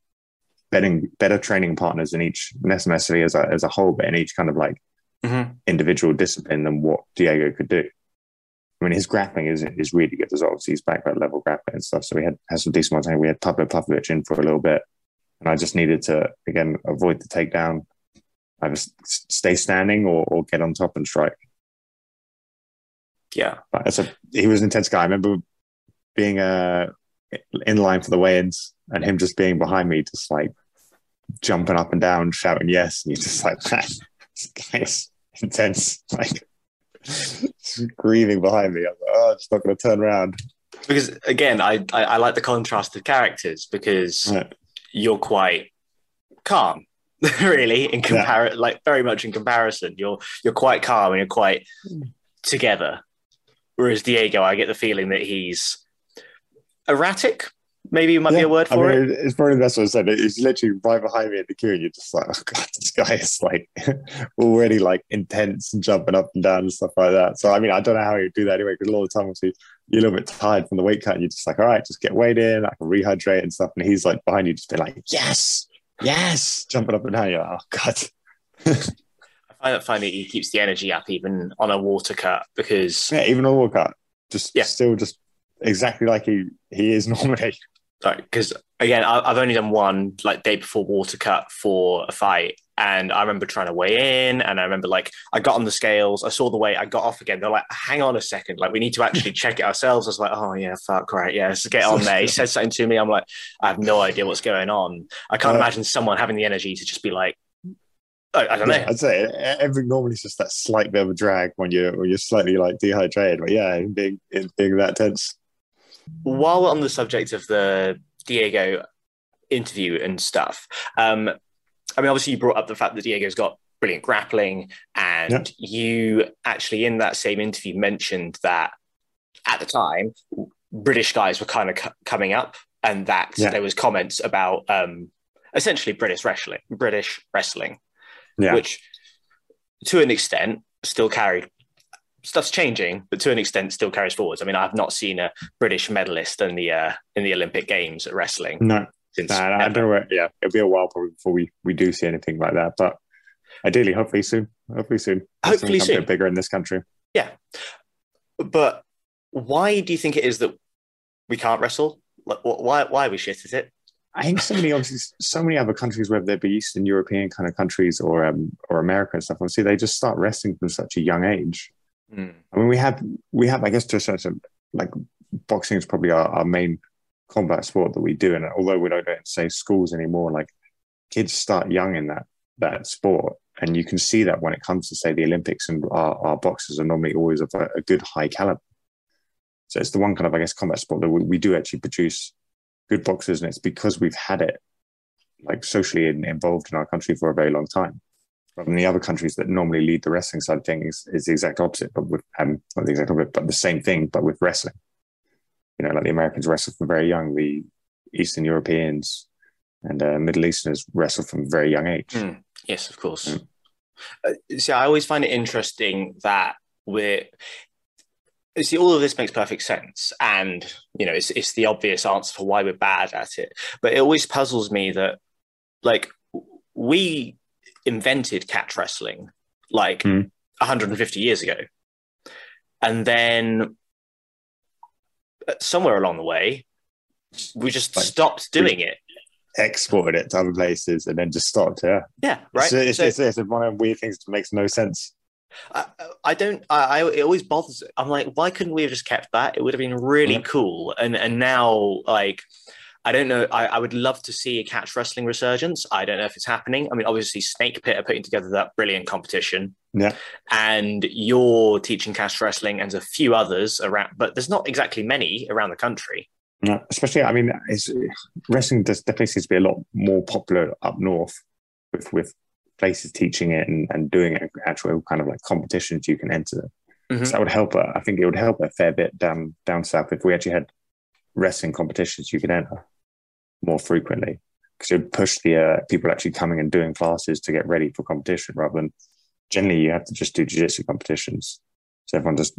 betting better training partners in each necessarily as a as a whole, but in each kind of like mm-hmm. individual discipline than what Diego could do. I mean, his grappling is is really good as well. Obviously, he's background level grappling and stuff. So we had has some decent ones. We had Pablo Pavlovich in for a little bit, and I just needed to again avoid the takedown either stay standing or, or get on top and strike. Yeah, but it's a he was an intense guy. I remember being uh, in line for the weigh-ins and him just being behind me, just like jumping up and down, shouting yes, and you're just like, this guy's intense, like grieving behind me. I'm like, oh, just not going to turn around. Because again, I, I, I like the contrast of characters because right. you're quite calm really in comparison yeah. like very much in comparison you're you're quite calm and you're quite together whereas diego i get the feeling that he's erratic maybe it might yeah, be a word for I mean, it it's probably that's what i said it's literally right behind me at the queue and you're just like oh god this guy is like already like intense and jumping up and down and stuff like that so i mean i don't know how you do that anyway because a lot of the time obviously you're a little bit tired from the weight cut and you're just like all right just get weighed in i can rehydrate and stuff and he's like behind you just be like yes yes, jumping up and down. You're like, oh god. I find that funny he keeps the energy up even on a water cut because yeah, even on a water cut, just yeah. still just exactly like he he is normally. Sorry, because again, I've only done one like day before water cut for a fight, and I remember trying to weigh in, and I remember like I got on the scales, I saw the weight, I got off again. They're like, "Hang on a second, like we need to actually check it ourselves." I was like, "Oh yeah, fuck right, yeah, let's get on there." He said something to me, I'm like, I have no idea what's going on. I can't uh, imagine someone having the energy to just be like, I, I don't know. I'd say every normally it's just that slight bit of a drag when you're when you're slightly like dehydrated. But yeah, being being that tense. While we're on the subject of the Diego interview and stuff, um, I mean, obviously you brought up the fact that Diego's got brilliant grappling, and you actually in that same interview mentioned that at the time British guys were kind of c- coming up, and that yeah. there was comments about um, essentially British wrestling, British wrestling, yeah. which to an extent still carried stuff's changing, but to an extent still carries forwards. I mean, I've not seen a British medalist in the uh, in the Olympic Games at wrestling. No, since I don't know. Yeah, it'll be a while probably before we, we do see anything like that. But ideally, hopefully soon. Hopefully soon. Hopefully soon. Bigger in this country. Yeah, but why do you think it is that we can't wrestle? Like, why why are we shit at it? I think so many obviously so many other countries, whether they be Eastern European kind of countries or um, or America and stuff, obviously they just start wrestling from such a young age. Mm. I mean, we have we have I guess to a certain extent, like boxing is probably our, our main combat sport that we do, and although we don't say schools anymore, like kids start young in that that sport, and you can see that when it comes to say the Olympics, and our, our boxers are normally always of a, a good high caliber. So it's the one kind of I guess combat sport that we, we do actually produce good boxers, and it's because we've had it like socially involved in our country for a very long time. Rather than the other countries that normally lead the wrestling side of things is the exact opposite, but with um, not the exact opposite, but the same thing, but with wrestling. You know, like the Americans wrestle from very young, the Eastern Europeans and uh, Middle Easterners wrestle from a very young age. Mm, yes, of course. Mm. Uh, see, I always find it interesting that we're see all of this makes perfect sense and you know it's, it's the obvious answer for why we're bad at it but it always puzzles me that like we invented catch wrestling like mm. 150 years ago and then uh, somewhere along the way we just like, stopped doing it exported it to other places and then just stopped yeah yeah right it's, it's, so, it's, it's one of the weird things that makes no sense I, I don't. I, I, it always bothers. I'm like, why couldn't we have just kept that? It would have been really yeah. cool. And and now, like, I don't know. I, I would love to see a catch wrestling resurgence. I don't know if it's happening. I mean, obviously, Snake Pit are putting together that brilliant competition. Yeah. And you're teaching catch wrestling, and a few others around, but there's not exactly many around the country. No, especially, I mean, wrestling does definitely seems to be a lot more popular up north with with places teaching it and, and doing it actual kind of like competitions you can enter. Mm-hmm. So that would help. Uh, I think it would help a fair bit down down south if we actually had wrestling competitions you could enter more frequently because it would push the uh, people actually coming and doing classes to get ready for competition rather than generally you have to just do jiu-jitsu competitions. So everyone just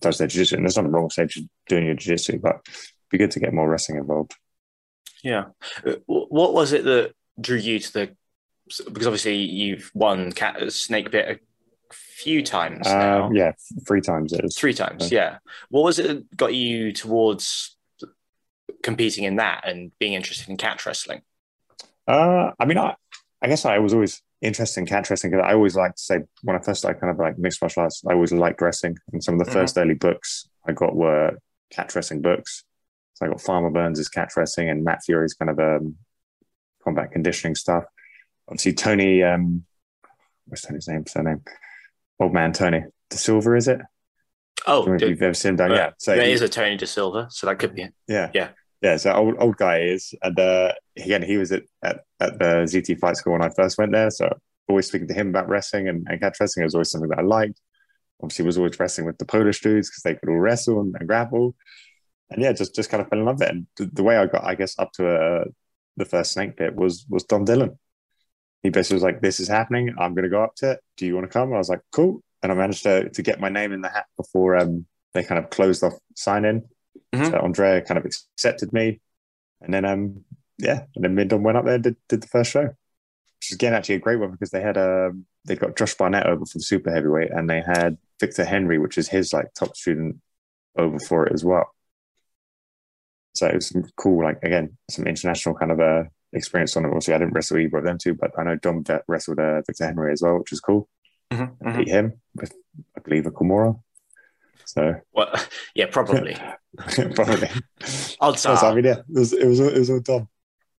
does their jiu-jitsu and there's nothing wrong with doing your jiu-jitsu, but it'd be good to get more wrestling involved. Yeah. Uh, what was it that drew you to the because obviously you've won cat Snake Pit a few times uh, yeah three times it is three times yeah what was it that got you towards competing in that and being interested in catch wrestling uh i mean i i guess i was always interested in catch wrestling because i always liked to say when i first started kind of like mixed martial arts i always liked wrestling and some of the mm-hmm. first early books i got were catch wrestling books so i got farmer burns's catch wrestling and Matt Furey's kind of um combat conditioning stuff obviously Tony, um, what's Tony's name? Surname? Old man Tony De Silva, is it? Oh, if you've ever seen him done, yeah. So there he, is a Tony De Silva, so that could be it. Yeah, yeah, yeah. So old old guy is, and uh, again, he was at, at, at the ZT Fight School when I first went there. So always speaking to him about wrestling and, and catch wrestling was always something that I liked. Obviously, was always wrestling with the Polish dudes because they could all wrestle and, and, grapple. And yeah, just just kind of fell in love with it. And the, the way I got, I guess, up to uh, the first snake pit was was Dom Dillon he basically was like, "This is happening. I'm going to go up to it. Do you want to come?" I was like, "Cool." And I managed to to get my name in the hat before um, they kind of closed off sign in. Mm-hmm. So Andrea kind of accepted me, and then um yeah, and then Mindon went up there and did, did the first show, which is again actually a great one because they had um they got Josh Barnett over for the super heavyweight, and they had Victor Henry, which is his like top student, over for it as well. So it was some cool, like again, some international kind of a uh, experience on it. Obviously, I didn't wrestle either of them two, but I know Dom wrestled uh, Victor Henry as well, which is cool. Mm-hmm, mm-hmm. Beat him with, I believe, a Kimura. So, well, yeah, probably, probably. Odds so, I mean, yeah, it was it was, it was all Dom.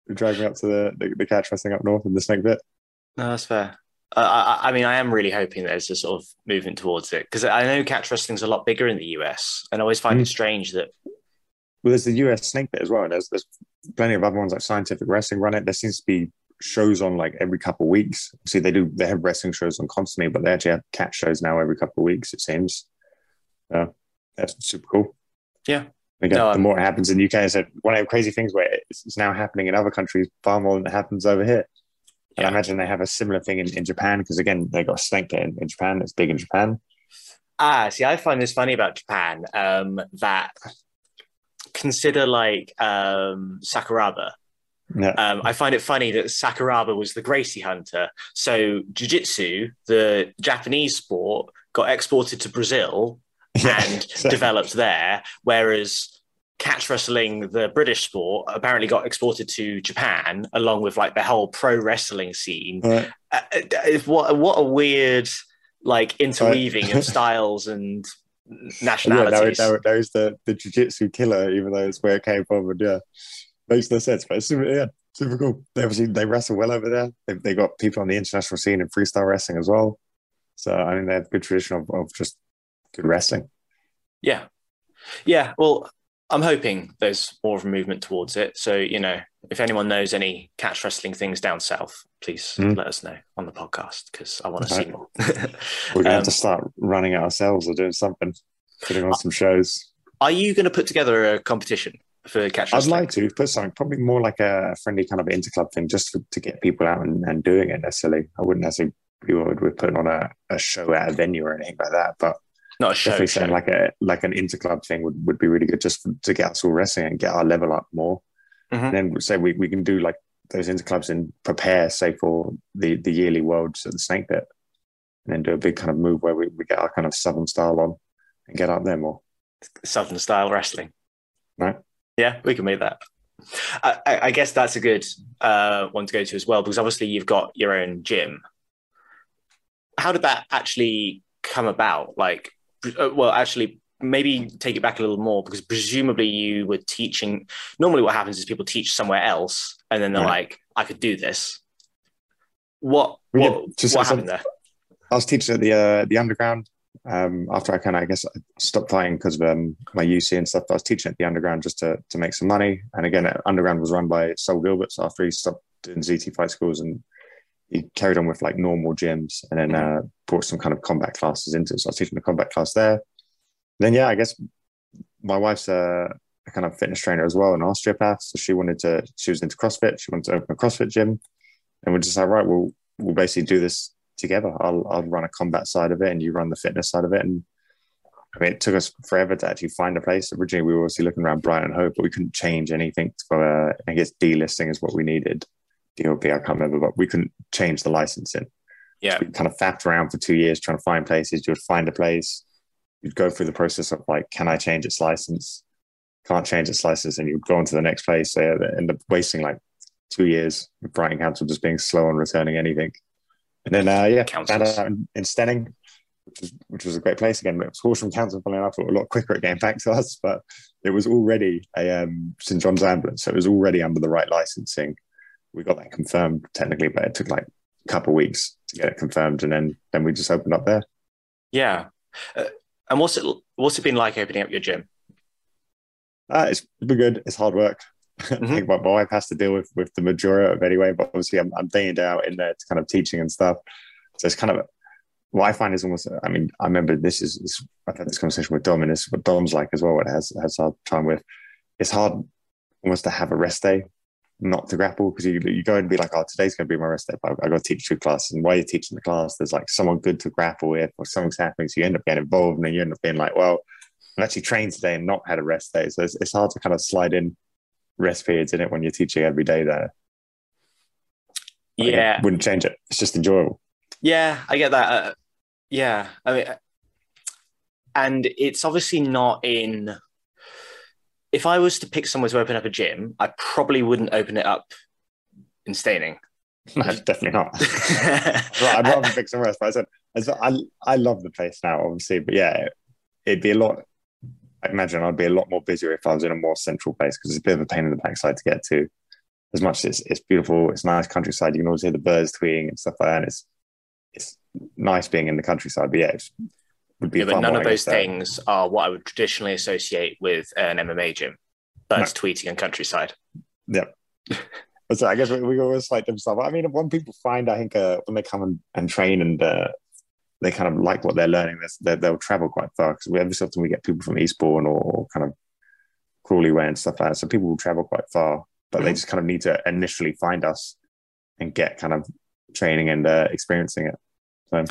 We driving up to the, the, the catch wrestling up north in the Snake Pit. No, that's fair. Uh, I, I, mean, I am really hoping there's a sort of movement towards it because I know catch wrestling's a lot bigger in the US, and I always find mm. it strange that. Well, there's the US Snake Pit as well. There's there's plenty of other ones like scientific wrestling run it. There seems to be shows on like every couple of weeks. See, they do they have wrestling shows on constantly, but they actually have catch shows now every couple of weeks. It seems. Uh, that's super cool. Yeah. Again, no, the more it happens in the UK, it's one of the crazy things where it's now happening in other countries far more than it happens over here. And I imagine they have a similar thing in, in Japan because again, they got a snake in, in Japan. It's big in Japan. Ah, see, I find this funny about Japan um, that consider like um, Sakuraba. Yeah. Um, I find it funny that Sakuraba was the Gracie hunter. So jiu-jitsu, the Japanese sport, got exported to Brazil and developed there, whereas catch wrestling, the British sport, apparently got exported to Japan along with like the whole pro wrestling scene. Right. Uh, uh what what a weird like interweaving right. of styles and nationalities. Yeah, that, that, was the the jiu-jitsu killer, even though it's where it came from. And yeah, makes no sense, but it's super, yeah, super cool. They obviously they wrestle well over there. They they got people on the international scene in freestyle wrestling as well. So I mean, they have a good tradition of, of just good wrestling. Yeah, yeah. Well, I'm hoping there's more of a movement towards it. So, you know, if anyone knows any catch wrestling things down south, please mm. let us know on the podcast because I want to see more. We're going to um, have to start running ourselves or doing something, putting on some shows. Are you going to put together a competition for catch wrestling? I'd like to put something, probably more like a friendly kind of interclub thing, just for, to get people out and, and doing it necessarily. I wouldn't necessarily be what we're putting on a, a show at a venue or anything like that, but not a show. Definitely show. like a like an interclub thing would, would be really good just to get us all wrestling and get our level up more. Mm-hmm. And then say we, we can do like those interclubs and prepare, say, for the the yearly worlds at the Snake Pit, and then do a big kind of move where we, we get our kind of southern style on and get up there more. Southern style wrestling. Right. Yeah, we can make that. I, I guess that's a good uh, one to go to as well because obviously you've got your own gym. How did that actually come about? Like, well, actually, maybe take it back a little more because presumably you were teaching. Normally, what happens is people teach somewhere else, and then they're yeah. like, "I could do this." What what, yeah, just what happened there? I was teaching at the uh, the underground um, after I kind of I guess I stopped fighting because of um, my UC and stuff. I was teaching at the underground just to to make some money. And again, underground was run by Saul Gilbert. So after he stopped doing ZT fight schools and he carried on with like normal gyms and then uh, brought some kind of combat classes into it. So I was teaching the combat class there. Then yeah, I guess my wife's a, a, kind of fitness trainer as well, an osteopath. So she wanted to, she was into CrossFit. She wanted to open a CrossFit gym, and we're just like, right, we'll we'll basically do this together. I'll I'll run a combat side of it, and you run the fitness side of it. And I mean, it took us forever to actually find a place. Originally, we were obviously looking around Brighton Hove, but we couldn't change anything. For, uh, I guess delisting is what we needed. DOB, I can't remember, but we couldn't change the licensing. Yeah. So we kind of faffed around for two years trying to find places. You would find a place, you'd go through the process of like, can I change its license? Can't change its license, and you'd go on to the next place. So yeah, end up wasting like two years with Brighton Council just being slow on returning anything. And then, uh, yeah, found out in, in Steyning, which was, which was a great place. Again, it was Horsham Council, funny enough, a lot quicker at getting back to us, but it was already a um, St John's ambulance. So it was already under the right licensing we got that confirmed technically, but it took like a couple of weeks to get it confirmed, and then then we just opened up there. Yeah, uh, and what's it what's it been like opening up your gym? Uh, it's been good. It's hard work. Mm-hmm. I think my wife has to deal with with the majority of it anyway, but obviously I'm, I'm day in day out in there to kind of teaching and stuff. So it's kind of what I find is almost. I mean, I remember this is, is I've had this conversation with Dom, and this what Dom's like as well. What it has has hard time with. It's hard almost to have a rest day not to grapple because you, you go and be like, oh, today's going to be my rest day. But I, got to teach two classes. And while you're teaching the class, there's like someone good to grapple with or something's happening. So you end up getting involved and then you end up being like, well, I'm actually trained today and not had a rest day. So it's, it's hard to kind of slide in rest periods in it when you're teaching every day there. yeah. wouldn't change it. It's just enjoyable. Yeah, I get that. Uh, yeah. I mean, and it's obviously not in if I was to pick somewhere to open up a gym, I probably wouldn't open it up in Steyning. No, definitely not. right, I'd rather pick somewhere else. But I said, I, said I, I love the place now, obviously, but yeah, it'd be a lot. I imagine I'd be a lot more busier if I was in a more central place because it's a bit of a pain in the backside to get to. As much as it's, it's beautiful, it's nice countryside. You can always hear the birds tweeting and stuff like that. And it's it's nice being in the countryside. But yeah, it would be. Yeah, but none of those things are what I would traditionally associate with an MMA gym. Birds no. tweeting and countryside. Yeah. so I guess we, we always like them stuff. I mean, when people find, I think uh, when they come and, and train and uh, they kind of like what they're learning, they will travel quite far because we every so often we get people from Eastbourne or, or kind of Crawley way and stuff like that. So people will travel quite far, but mm-hmm. they just kind of need to initially find us and get kind of training and uh, experiencing it. So,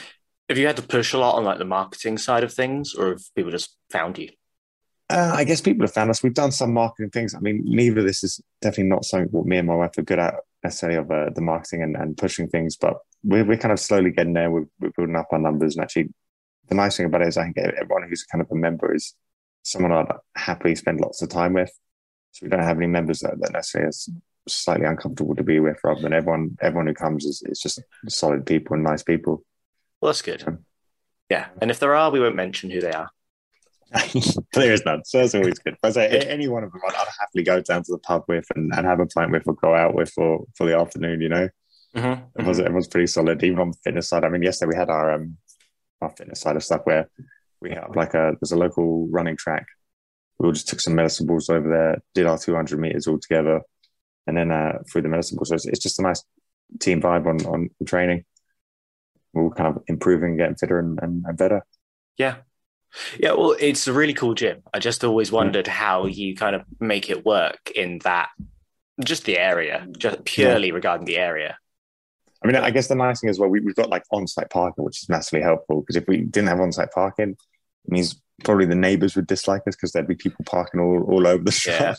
have you had to push a lot on like the marketing side of things, or have people just found you? Uh, I guess people have found us. We've done some marketing things. I mean, neither of this is definitely not something what me and my wife are good at necessarily of uh, the marketing and, and pushing things, but we're, we're kind of slowly getting there. We're, we're building up our numbers. And actually, the nice thing about it is I think everyone who's kind of a member is someone I'd happily spend lots of time with. So we don't have any members that, that necessarily is slightly uncomfortable to be with, rather than everyone everyone who comes is, is just solid people and nice people. Well, that's good. Um, yeah, and if there are, we won't mention who they are. there is none, so that's always good. But say any one of them, I'd, happily go down to the pub with and, and have a pint with, or go out with for for the afternoon. You know, mm-hmm, everyone's, mm-hmm. everyone's pretty solid, even on the fitness side. I mean, yesterday we had our um our fitness side of stuff where we have like a there's a local running track. We all just took some medicine balls over there, did our 200 meters all together, and then uh, through the medicine balls. So it's, it's just a nice team vibe on on training. We're all kind of improving, getting fitter and, and, and better. Yeah, yeah, well, it's a really cool gym. I just always wondered yeah. how you kind of make it work in that, just the area, just purely yeah. regarding the area. I mean, I guess the nice thing as well, we, have got like on-site parking, which is massively helpful because if we didn't have on-site parking, it means probably the neighbors would dislike us because there'd be people parking all, all over the shop. Yeah.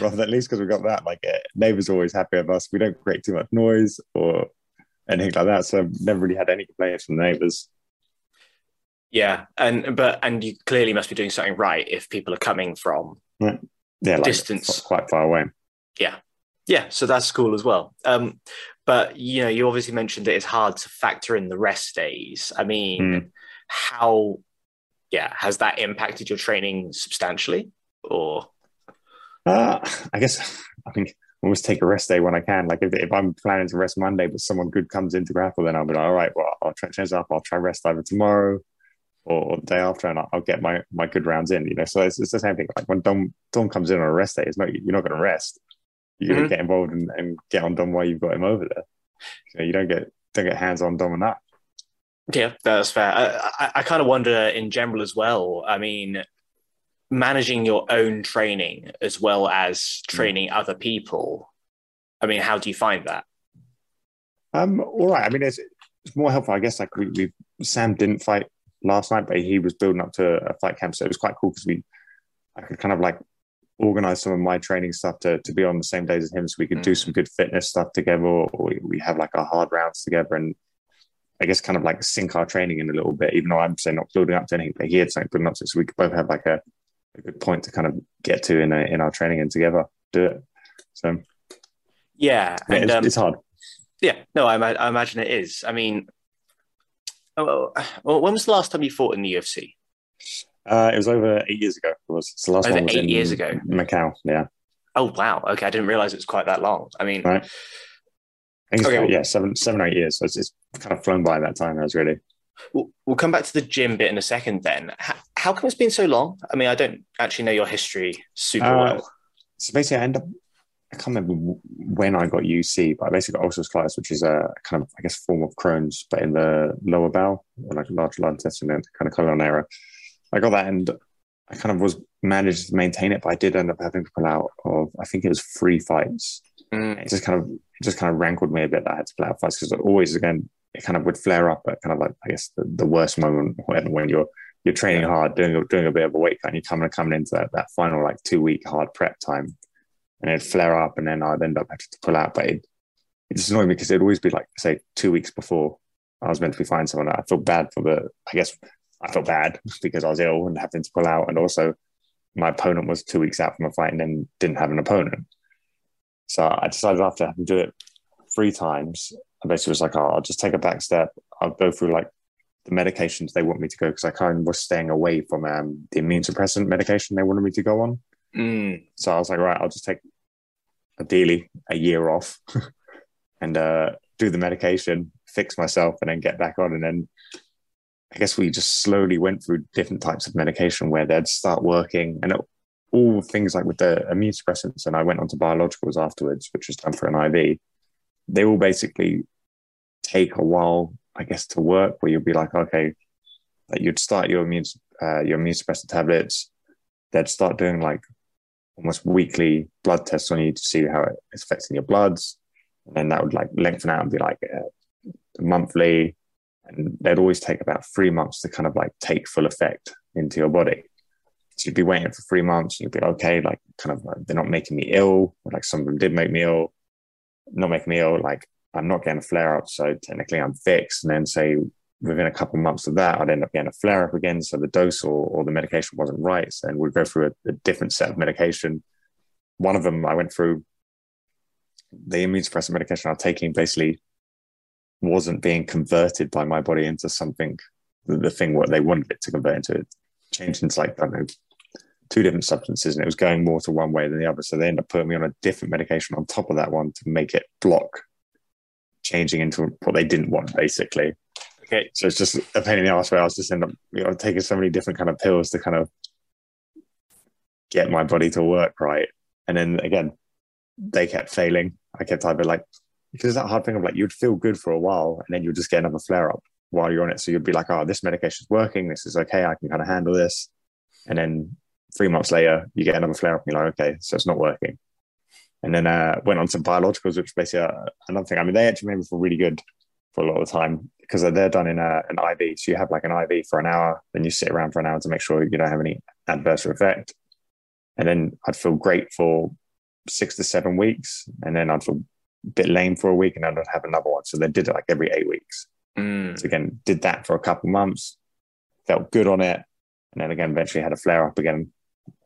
Rather than at least because we've got that, like uh, neighbors are always happy with us. We don't create too much noise or anything like that. So I've never really had any complaints from the neighbors. Yeah, and but and you clearly must be doing something right if people are coming from yeah, yeah like distance quite far away. Yeah, yeah. So that's cool as well. Um, but you know, you obviously mentioned that it's hard to factor in the rest days. I mean, mm. how? Yeah, has that impacted your training substantially, or? Uh, I guess I think I always take a rest day when I can. Like if, if I'm planning to rest Monday, but someone good comes into grapple, then I'll be like, all right, well, I'll try change up. I'll try rest either tomorrow or the day after, and I'll get my my good rounds in. You know, so it's, it's the same thing. Like when Dom Dom comes in on a rest day, it's not you're not going to rest. You're mm-hmm. going to get involved and, and, get on Dom while you've got him over there. So you don't get don't get hands on Dom that. Yeah, that's fair. I, I, I kind of wonder in general as well. I mean, managing your own training as well as mm. training other people. I mean, how do you find that? Um, all right. I mean, it's, it's more helpful, I guess. Like we, we Sam didn't fight last night, but he was building up to a fight camp, so it was quite cool because we, I could kind of like organize some of my training stuff to, to be on the same days as him, so we could mm. do some good fitness stuff together, or we, we have like our hard rounds together, and I guess kind of like sync our training in a little bit. Even though I'm saying not building up to anything, but he had something building up to, so we could both have like a, a good point to kind of get to in a, in our training and together do it. So yeah, yeah and, it's, um, it's hard. Yeah, no, I, I imagine it is. I mean, Oh, well, when was the last time you fought in the UFC? Uh, it was over eight years ago. It was it's the last over one was eight years ago. Macau. Yeah. Oh wow. Okay, I didn't realize it was quite that long. I mean, right. I okay, well, yeah, seven, seven, eight years. So it's, it's kind of flown by that time. I was really. We'll, we'll come back to the gym bit in a second. Then, how, how come it's been so long? I mean, I don't actually know your history super uh, well. So basically, I end up I can't remember when I got UC, but I basically got ulcerative colitis, which is a kind of, I guess, form of Crohn's, but in the lower bowel, or like a large large intestine, kind of colon. I got that, and I kind of was managed to maintain it, but I did end up having to pull out of, I think it was three fights. Mm. It just kind of, it just kind of rankled me a bit that I had to pull out fights because always, again, it kind of would flare up at kind of like, I guess, the, the worst moment when, when you're you're training hard, doing a, doing a bit of a weight cut, and you're coming coming into that, that final like two week hard prep time and it'd flare up, and then I'd end up having to pull out. But it, it just annoyed me because it'd always be like, say, two weeks before I was meant to be fighting someone. I felt bad for the, I guess I felt bad because I was ill and having to pull out, and also my opponent was two weeks out from a fight and then didn't have an opponent. So I decided after having to do it three times, I basically was like, oh, I'll just take a back step. I'll go through like the medications they want me to go because I kind of was staying away from um, the immune suppressant medication they wanted me to go on. Mm. So I was like, right, I'll just take ideally a year off and uh, do the medication, fix myself, and then get back on. And then I guess we just slowly went through different types of medication where they'd start working and it, all things like with the immune suppressants. And I went on to biologicals afterwards, which was done for an IV. They all basically take a while, I guess, to work where you'll be like, okay, like you'd start your immune, uh, your immune suppressant tablets. They'd start doing like almost weekly blood tests on you to see how it's affecting your bloods. And then that would like lengthen out and be like uh, monthly. And they'd always take about three months to kind of like take full effect into your body. So you'd be waiting for three months and you'd be like, okay, like kind of like, they're not making me ill. Or like some of them did make me ill, not making me ill. Like I'm not getting a flare up. So technically I'm fixed. And then say within a couple of months of that, I'd end up getting a flare up again. So the dose or, or the medication wasn't right. So then we'd go through a, a, different set of medication. One of them I went through the immune suppressant medication I was taking basically wasn't being converted by my body into something, the, the thing what they wanted it to convert into. It changed into like, I don't know, two different substances and it was going more to one way than the other. So they ended up putting me on a different medication on top of that one to make it block changing into what they didn't want, basically. Okay. So it's just a pain in the ass where I was just end up you know taking so many different kind of pills to kind of get my body to work right. And then again, they kept failing. I kept either like because that hard thing of like you'd feel good for a while and then you'd just get another flare up while you're on it. So you'd be like, oh, this medication is working. This is okay. I can kind of handle this. And then three months later, you get another flare up and you're like, okay, so it's not working. And then uh, went on to biologicals, which basically uh, another thing. I mean, they actually made me feel really good for a lot of the time because they're done in a, an IV. So you have like an IV for an hour, then you sit around for an hour to make sure you don't have any adverse effect. And then I'd feel great for six to seven weeks. And then I'd feel a bit lame for a week and then I'd have another one. So they did it like every eight weeks. Mm. So again, did that for a couple months, felt good on it. And then again, eventually had a flare up again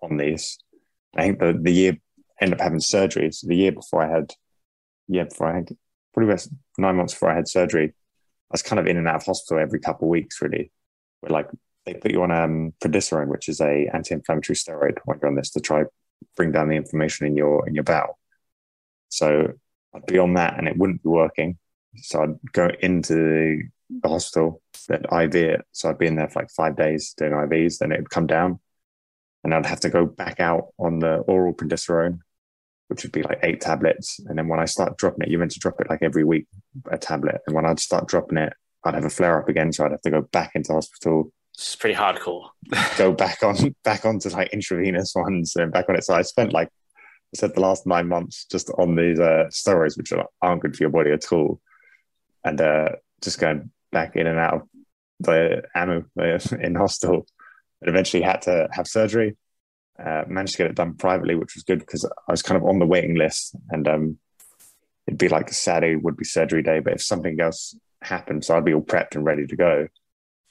on these. I think the, the year ended up having surgery. So the year before I had, yeah, before I had, probably nine months before I had surgery, I was kind of in and out of hospital every couple of weeks, really. Where like they put you on um, which is a anti-inflammatory steroid when you're on this to try bring down the inflammation in your in your bowel. So I'd be on that and it wouldn't be working. So I'd go into the hospital, that IV it. So I'd be in there for like five days doing IVs, then it'd come down. And I'd have to go back out on the oral prednisolone, which would be like eight tablets. And then when I start dropping it, you meant to drop it like every week, a tablet. And when I'd start dropping it, I'd have a flare up again. So I'd have to go back into hospital. It's pretty hardcore. go back on, back onto like intravenous ones and back on it. So I spent like, I said the last nine months just on these uh, steroids, which aren't good for your body at all. And uh, just going back in and out of the ammo uh, in hospital. And eventually had to have surgery. Uh, managed to get it done privately, which was good because I was kind of on the waiting list, and um, it'd be like Saturday would be surgery day. But if something else happened, so I'd be all prepped and ready to go.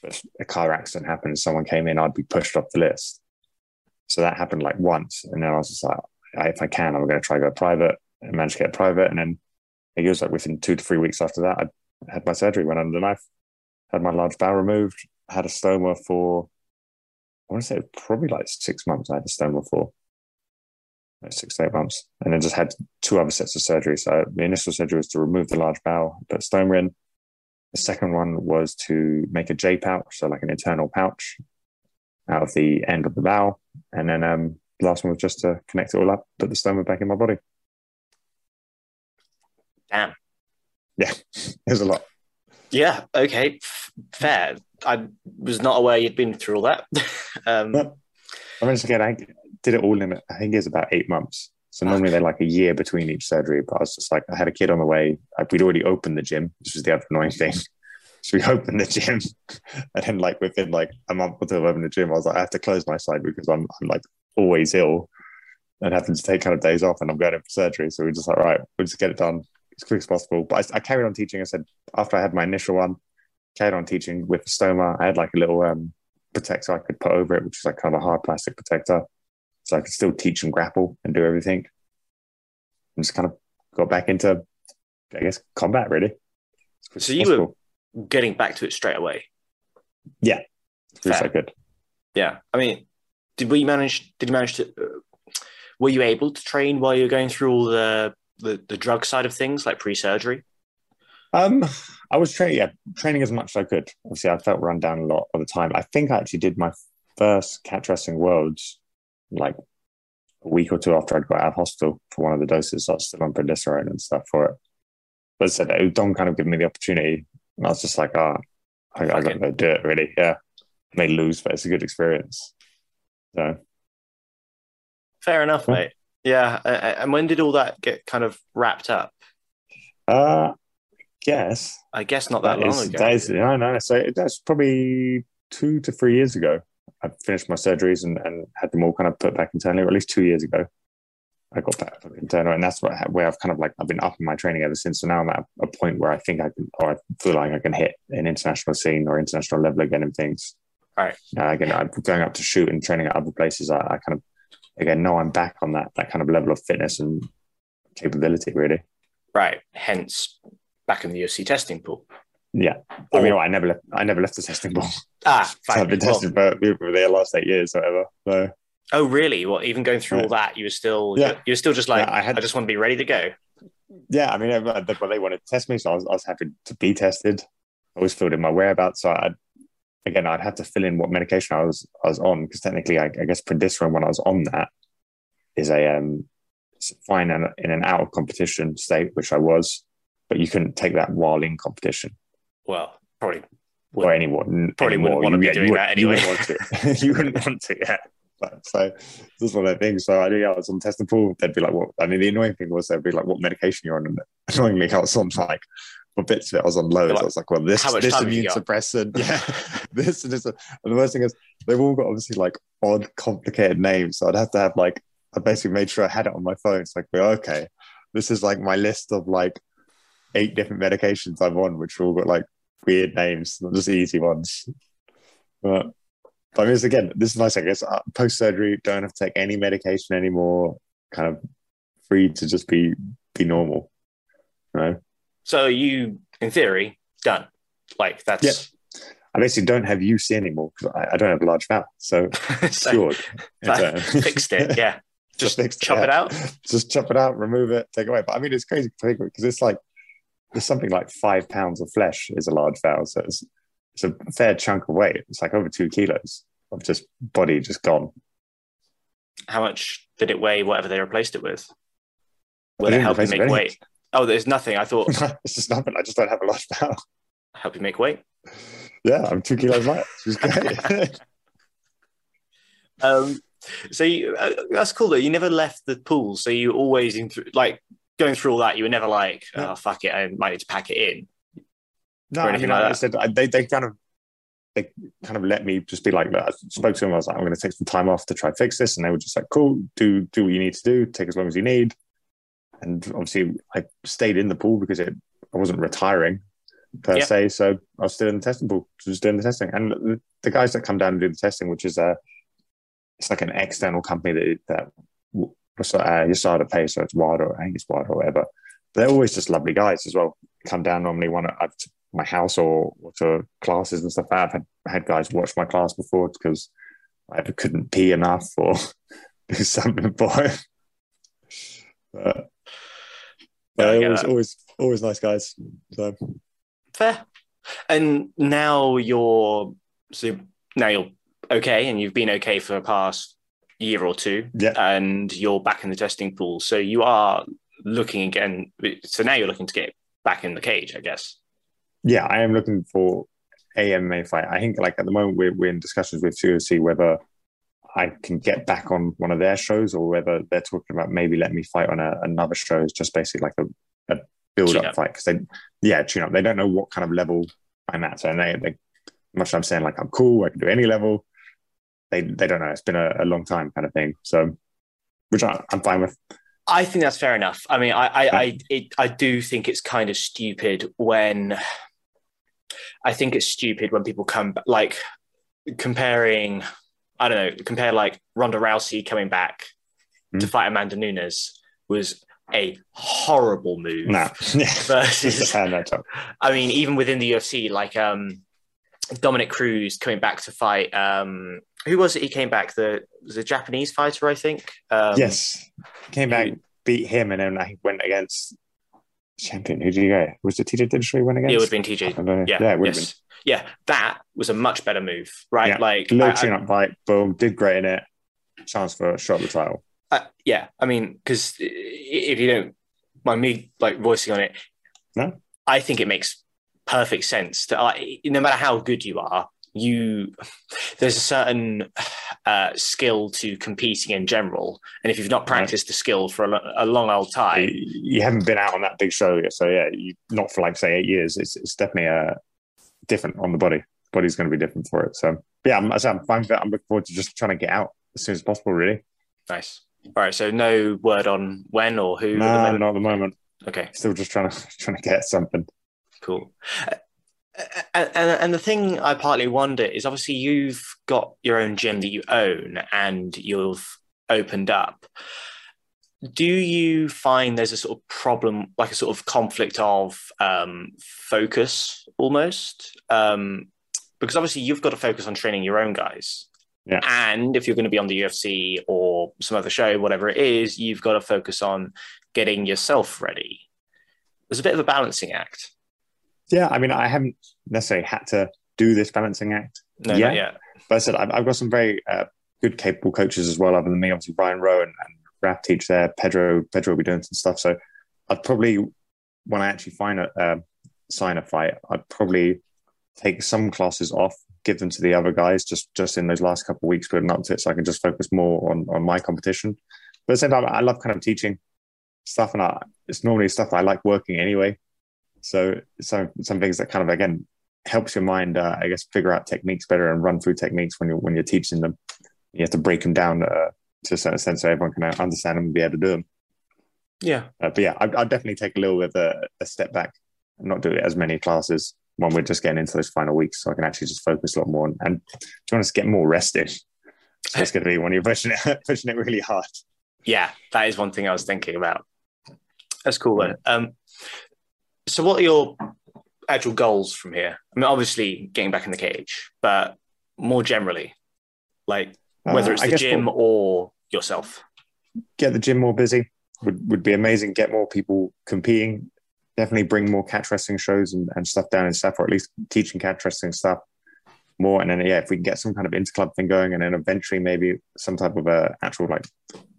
But if a car accident happened, someone came in, I'd be pushed off the list. So that happened like once, and then I was just like, if I can, I'm going to try to go private. And managed to get private, and then it was like within two to three weeks after that, I had my surgery, went under the knife, had my large bowel removed, had a stoma for I want to say probably like six months. I had a stoma for like six to eight months, and then just had two other sets of surgery. So the initial surgery was to remove the large bowel, put stoma in. The second one was to make a J pouch, so like an internal pouch out of the end of the bowel, and then um, the last one was just to connect it all up, put the stoma back in my body. Damn. Yeah, there's a lot. Yeah. Okay. Fair. I was not aware you'd been through all that. um, I mean, again, I did it all in. I think it was about eight months. So normally okay. they're like a year between each surgery. But I was just like, I had a kid on the way. We'd already opened the gym. which was the other annoying thing. So we opened the gym, and then like within like a month or two of opening the gym, I was like, I have to close my side because I'm I'm like always ill, and having to take kind of days off, and I'm going in for surgery. So we just like, right, we'll just get it done as quick as possible. But I, I, carried on teaching. I said after I had my initial one, carried on teaching with the stoma. I had like a little um, protector I could put over it, which was like kind of a hard plastic protector, so I could still teach and grapple and do everything. And just kind of got back into, I guess, combat really. So you possible. were getting back to it straight away. Yeah, so good. Yeah, I mean, did we manage? Did you manage to? Uh, were you able to train while you were going through all the the, the drug side of things, like pre surgery? Um, I was training, yeah, training as much as I could. Obviously, I felt run down a lot of the time. I think I actually did my first catch wrestling worlds like a week or two after I'd got out of hospital for one of the doses. So I was still on prednisolone and stuff for it. But as I said, Dom kind of gave me the opportunity. And I was just like, ah, oh, I, I got to do it really. Yeah. I may lose, but it's a good experience. So fair enough, yeah. mate. Yeah. And when did all that get kind of wrapped up? Uh, guess. I guess not that, that long is, ago. That is, no, no. So that's probably two to three years ago. I finished my surgeries and, and had them all kind of put back internally, or at least two years ago. I got back internal, and that's what, where I've kind of like I've been upping my training ever since. So now I'm at a point where I think I can, or I feel like I can hit an international scene or international level again in things. Right. Uh, again, I'm going up to shoot and training at other places. I, I kind of again know I'm back on that that kind of level of fitness and capability, really. Right. Hence, back in the UFC testing pool. Yeah, or, I mean, I never left. I never left the testing pool. Ah, fine. so I've been tested well, for, the last eight years, or whatever. So. Oh, really? Well, even going through yeah. all that, you were still, yeah. you were still just like, yeah, I, had, I just want to be ready to go. Yeah, I mean, but they wanted to test me, so I was, I was happy to be tested. I always filled in my whereabouts, so I, again, I'd have to fill in what medication I was, I was on because technically, I, I guess prednisolone when I was on that is a um, fine in, in an out of competition state, which I was, but you couldn't take that while in competition. Well, probably. Or anyone probably anymore. wouldn't want to be doing that anyway. You wouldn't want to. you wouldn't want to, yeah. But, so this is one of the things. So I knew I was on testing pool. They'd be like, "What?" I mean, the annoying thing was they'd be like, "What medication you're on?" And annoyingly, I was on like for bits of it, I was on loads. Like, I was like, "Well, this this immune suppressant, yeah, this and this." And the worst thing is, they've all got obviously like odd, complicated names. So I'd have to have like I basically made sure I had it on my phone. It's like, well, okay, this is like my list of like eight different medications I'm on, which all got like weird names, not just easy ones. But, but I mean, again, this is nice. I guess uh, post surgery, don't have to take any medication anymore. Kind of free to just be be normal. Right. So you, in theory, done. Like that's. Yeah. I basically don't have UC anymore because I, I, don't have a large bowel, so, so cured. Uh, fixed it, yeah. Just, just chop it, yeah. it out. Just chop it out, remove it, take it away. But I mean, it's crazy because it's like there's something like five pounds of flesh is a large bowel. So it's, it's a fair chunk of weight. It's like over two kilos of just body just gone. How much did it weigh, whatever they replaced it with? Will it help you make weight? Oh, there's nothing. I thought it's just nothing. I just don't have a large bowel. Help you make weight? Yeah, I'm two kilos light. Great. um, so you, uh, that's cool though. You never left the pool, so you always in like going through all that, you were never like, oh, fuck it, I might need to pack it in. No, I mean, like I said, they, they kind of they kind of let me just be like, I spoke to them. I was like, I'm going to take some time off to try fix this, and they were just like, cool, do do what you need to do, take as long as you need. And obviously, I stayed in the pool because it I wasn't retiring per yep. se, so I was still in the testing pool, just doing the testing. And the, the guys that come down and do the testing, which is a it's like an external company that that uh, USADA pay, so it's Wild I think it's Wild or whatever. They're always just lovely guys as well. Come down normally one at my house or, or to classes and stuff. I've had, had guys watch my class before because I either couldn't pee enough or do something for it. But, but yeah, always, always, always nice guys. So fair. And now you're so now you're okay, and you've been okay for the past year or two, yeah. and you're back in the testing pool. So you are looking again. So now you're looking to get back in the cage, I guess. Yeah, I am looking for a MMA fight. I think like at the moment we're, we're in discussions with UFC whether I can get back on one of their shows or whether they're talking about maybe let me fight on a, another show. It's just basically like a, a build up fight because they, yeah, tune up. They don't know what kind of level I'm at. So and they, they, much I'm saying like I'm cool, I can do any level they they don't know. It's been a, a long time kind of thing. So, which I, am fine with. I think that's fair enough. I mean, I I yeah. I, it, I do think it's kind of stupid when. I think it's stupid when people come like comparing. I don't know. Compare like Ronda Rousey coming back mm. to fight Amanda Nunes was a horrible move. No. versus, I mean, even within the UFC, like um, Dominick Cruz coming back to fight um, who was it? He came back. The was a Japanese fighter, I think. Um, yes, came back, who, beat him, and then I went against champion. Who did you go? Was it TJ Dillashaw win against? It would have been TJ. Yeah, yeah, it yes. been. Yeah, that was a much better move, right? Yeah. Like low tune up fight, boom, did great in it. Chance for a shot at the title. Uh, yeah, I mean, because if you don't mind me like voicing on it, no, I think it makes perfect sense to uh, no matter how good you are, you there's a certain uh, skill to competing in general, and if you've not practiced the skill for a, a, long old time, you haven't been out on that big show yet. So yeah, you, not for like say eight years. It's, it's definitely a uh, different on the body. Body's going to be different for it. So yeah, I'm, I'm, I'm looking forward to just trying to get out as soon as possible. Really nice. All right, so no word on when or who? No, nah, not at the moment. Okay, still just trying to trying to get something. Cool. And, and, and the thing I partly wonder is obviously you've got your own gym that you own and you've opened up. Do you find there's a sort of problem, like a sort of conflict of um, focus almost? Um, because obviously you've got to focus on training your own guys. Yeah. And if you're going to be on the UFC or some other show, whatever it is, you've got to focus on getting yourself ready. There's a bit of a balancing act. Yeah, I mean, I haven't necessarily had to do this balancing act no, yet, yet. But I said I've, I've got some very uh, good, capable coaches as well, other than me. Obviously, Brian Rowe and, and Rap teach there. Pedro, Pedro will be doing some stuff. So I'd probably, when I actually find a uh, sign a fight, I'd probably take some classes off, give them to the other guys just just in those last couple of weeks building up to it, so I can just focus more on on my competition. But at the same time, I love kind of teaching stuff, and I, it's normally stuff I like working anyway. So some some things that kind of again helps your mind, uh, I guess, figure out techniques better and run through techniques when you're when you're teaching them. You have to break them down uh, to a certain extent so everyone can understand them and be able to do them. Yeah, uh, but yeah, I, will definitely take a little bit of a, a step back and not do as many classes when we're just getting into those final weeks, so I can actually just focus a lot more and, do and to honest, get more rested. So it's going to be when you're pushing it, pushing it really hard. Yeah, that is one thing I was thinking about. That's cool. Then. Um, so, what are your actual goals from here? I mean, obviously getting back in the cage, but more generally, like whether uh, it's the gym we'll or yourself. Get the gym more busy would, would be amazing. Get more people competing. Definitely bring more catch wrestling shows and, and stuff down in stuff, or at least teaching catch wrestling stuff more. And then, yeah, if we can get some kind of interclub thing going, and then eventually maybe some type of a actual like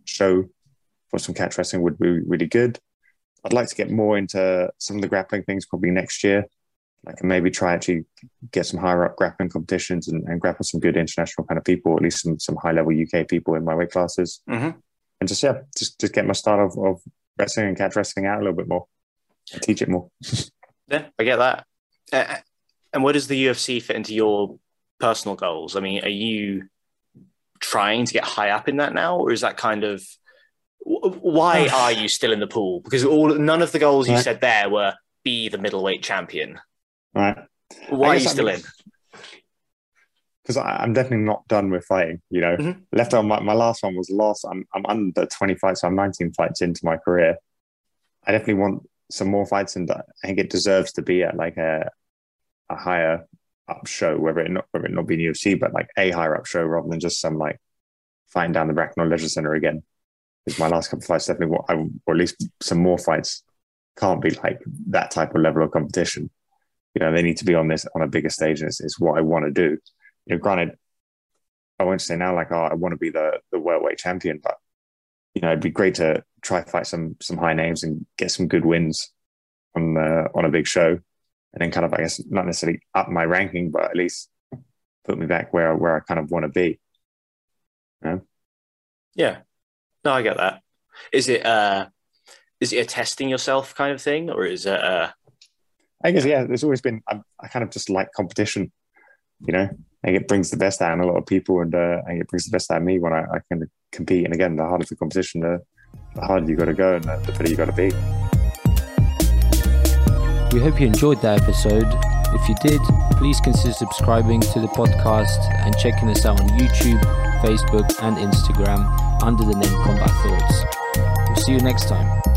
show for some catch wrestling would be really good. I'd like to get more into some of the grappling things probably next year. I can maybe try actually get some higher up grappling competitions and, and grapple some good international kind of people, at least some some high level UK people in my weight classes, mm-hmm. and just yeah, just just get my start of, of wrestling and catch wrestling out a little bit more, and teach it more. yeah, I get that. Uh, and where does the UFC fit into your personal goals? I mean, are you trying to get high up in that now, or is that kind of why are you still in the pool? Because all none of the goals you right. said there were be the middleweight champion. Right. Why are you still I'm, in? Because I'm definitely not done with fighting. You know, mm-hmm. left on my, my last one was lost. I'm I'm under 20 fights, so I'm 19 fights into my career. I definitely want some more fights, and I think it deserves to be at like a a higher up show, whether it not whether it not be UFC, but like a higher up show rather than just some like fighting down the Bracknell Leisure Centre again is my last couple of fights definitely what I or at least some more fights can't be like that type of level of competition. You know, they need to be on this on a bigger stage, and it's, it's what I want to do. You know, granted, I won't say now like, oh, I want to be the the welterweight champion, but you know, it'd be great to try fight some some high names and get some good wins on uh, on a big show, and then kind of I guess not necessarily up my ranking, but at least put me back where where I kind of want to be. You know? Yeah, no, I get that. Is it uh is it a testing yourself kind of thing, or is it uh I guess yeah, there's always been I, I kind of just like competition, you know. I think it brings the best out in a lot of people, and uh, I think it brings the best out of me when I, I can compete. And again, the harder the competition, the, the harder you got to go, and the, the better you got to be. We hope you enjoyed that episode. If you did, please consider subscribing to the podcast and checking us out on YouTube, Facebook, and Instagram under the name Combat Thoughts. We'll see you next time.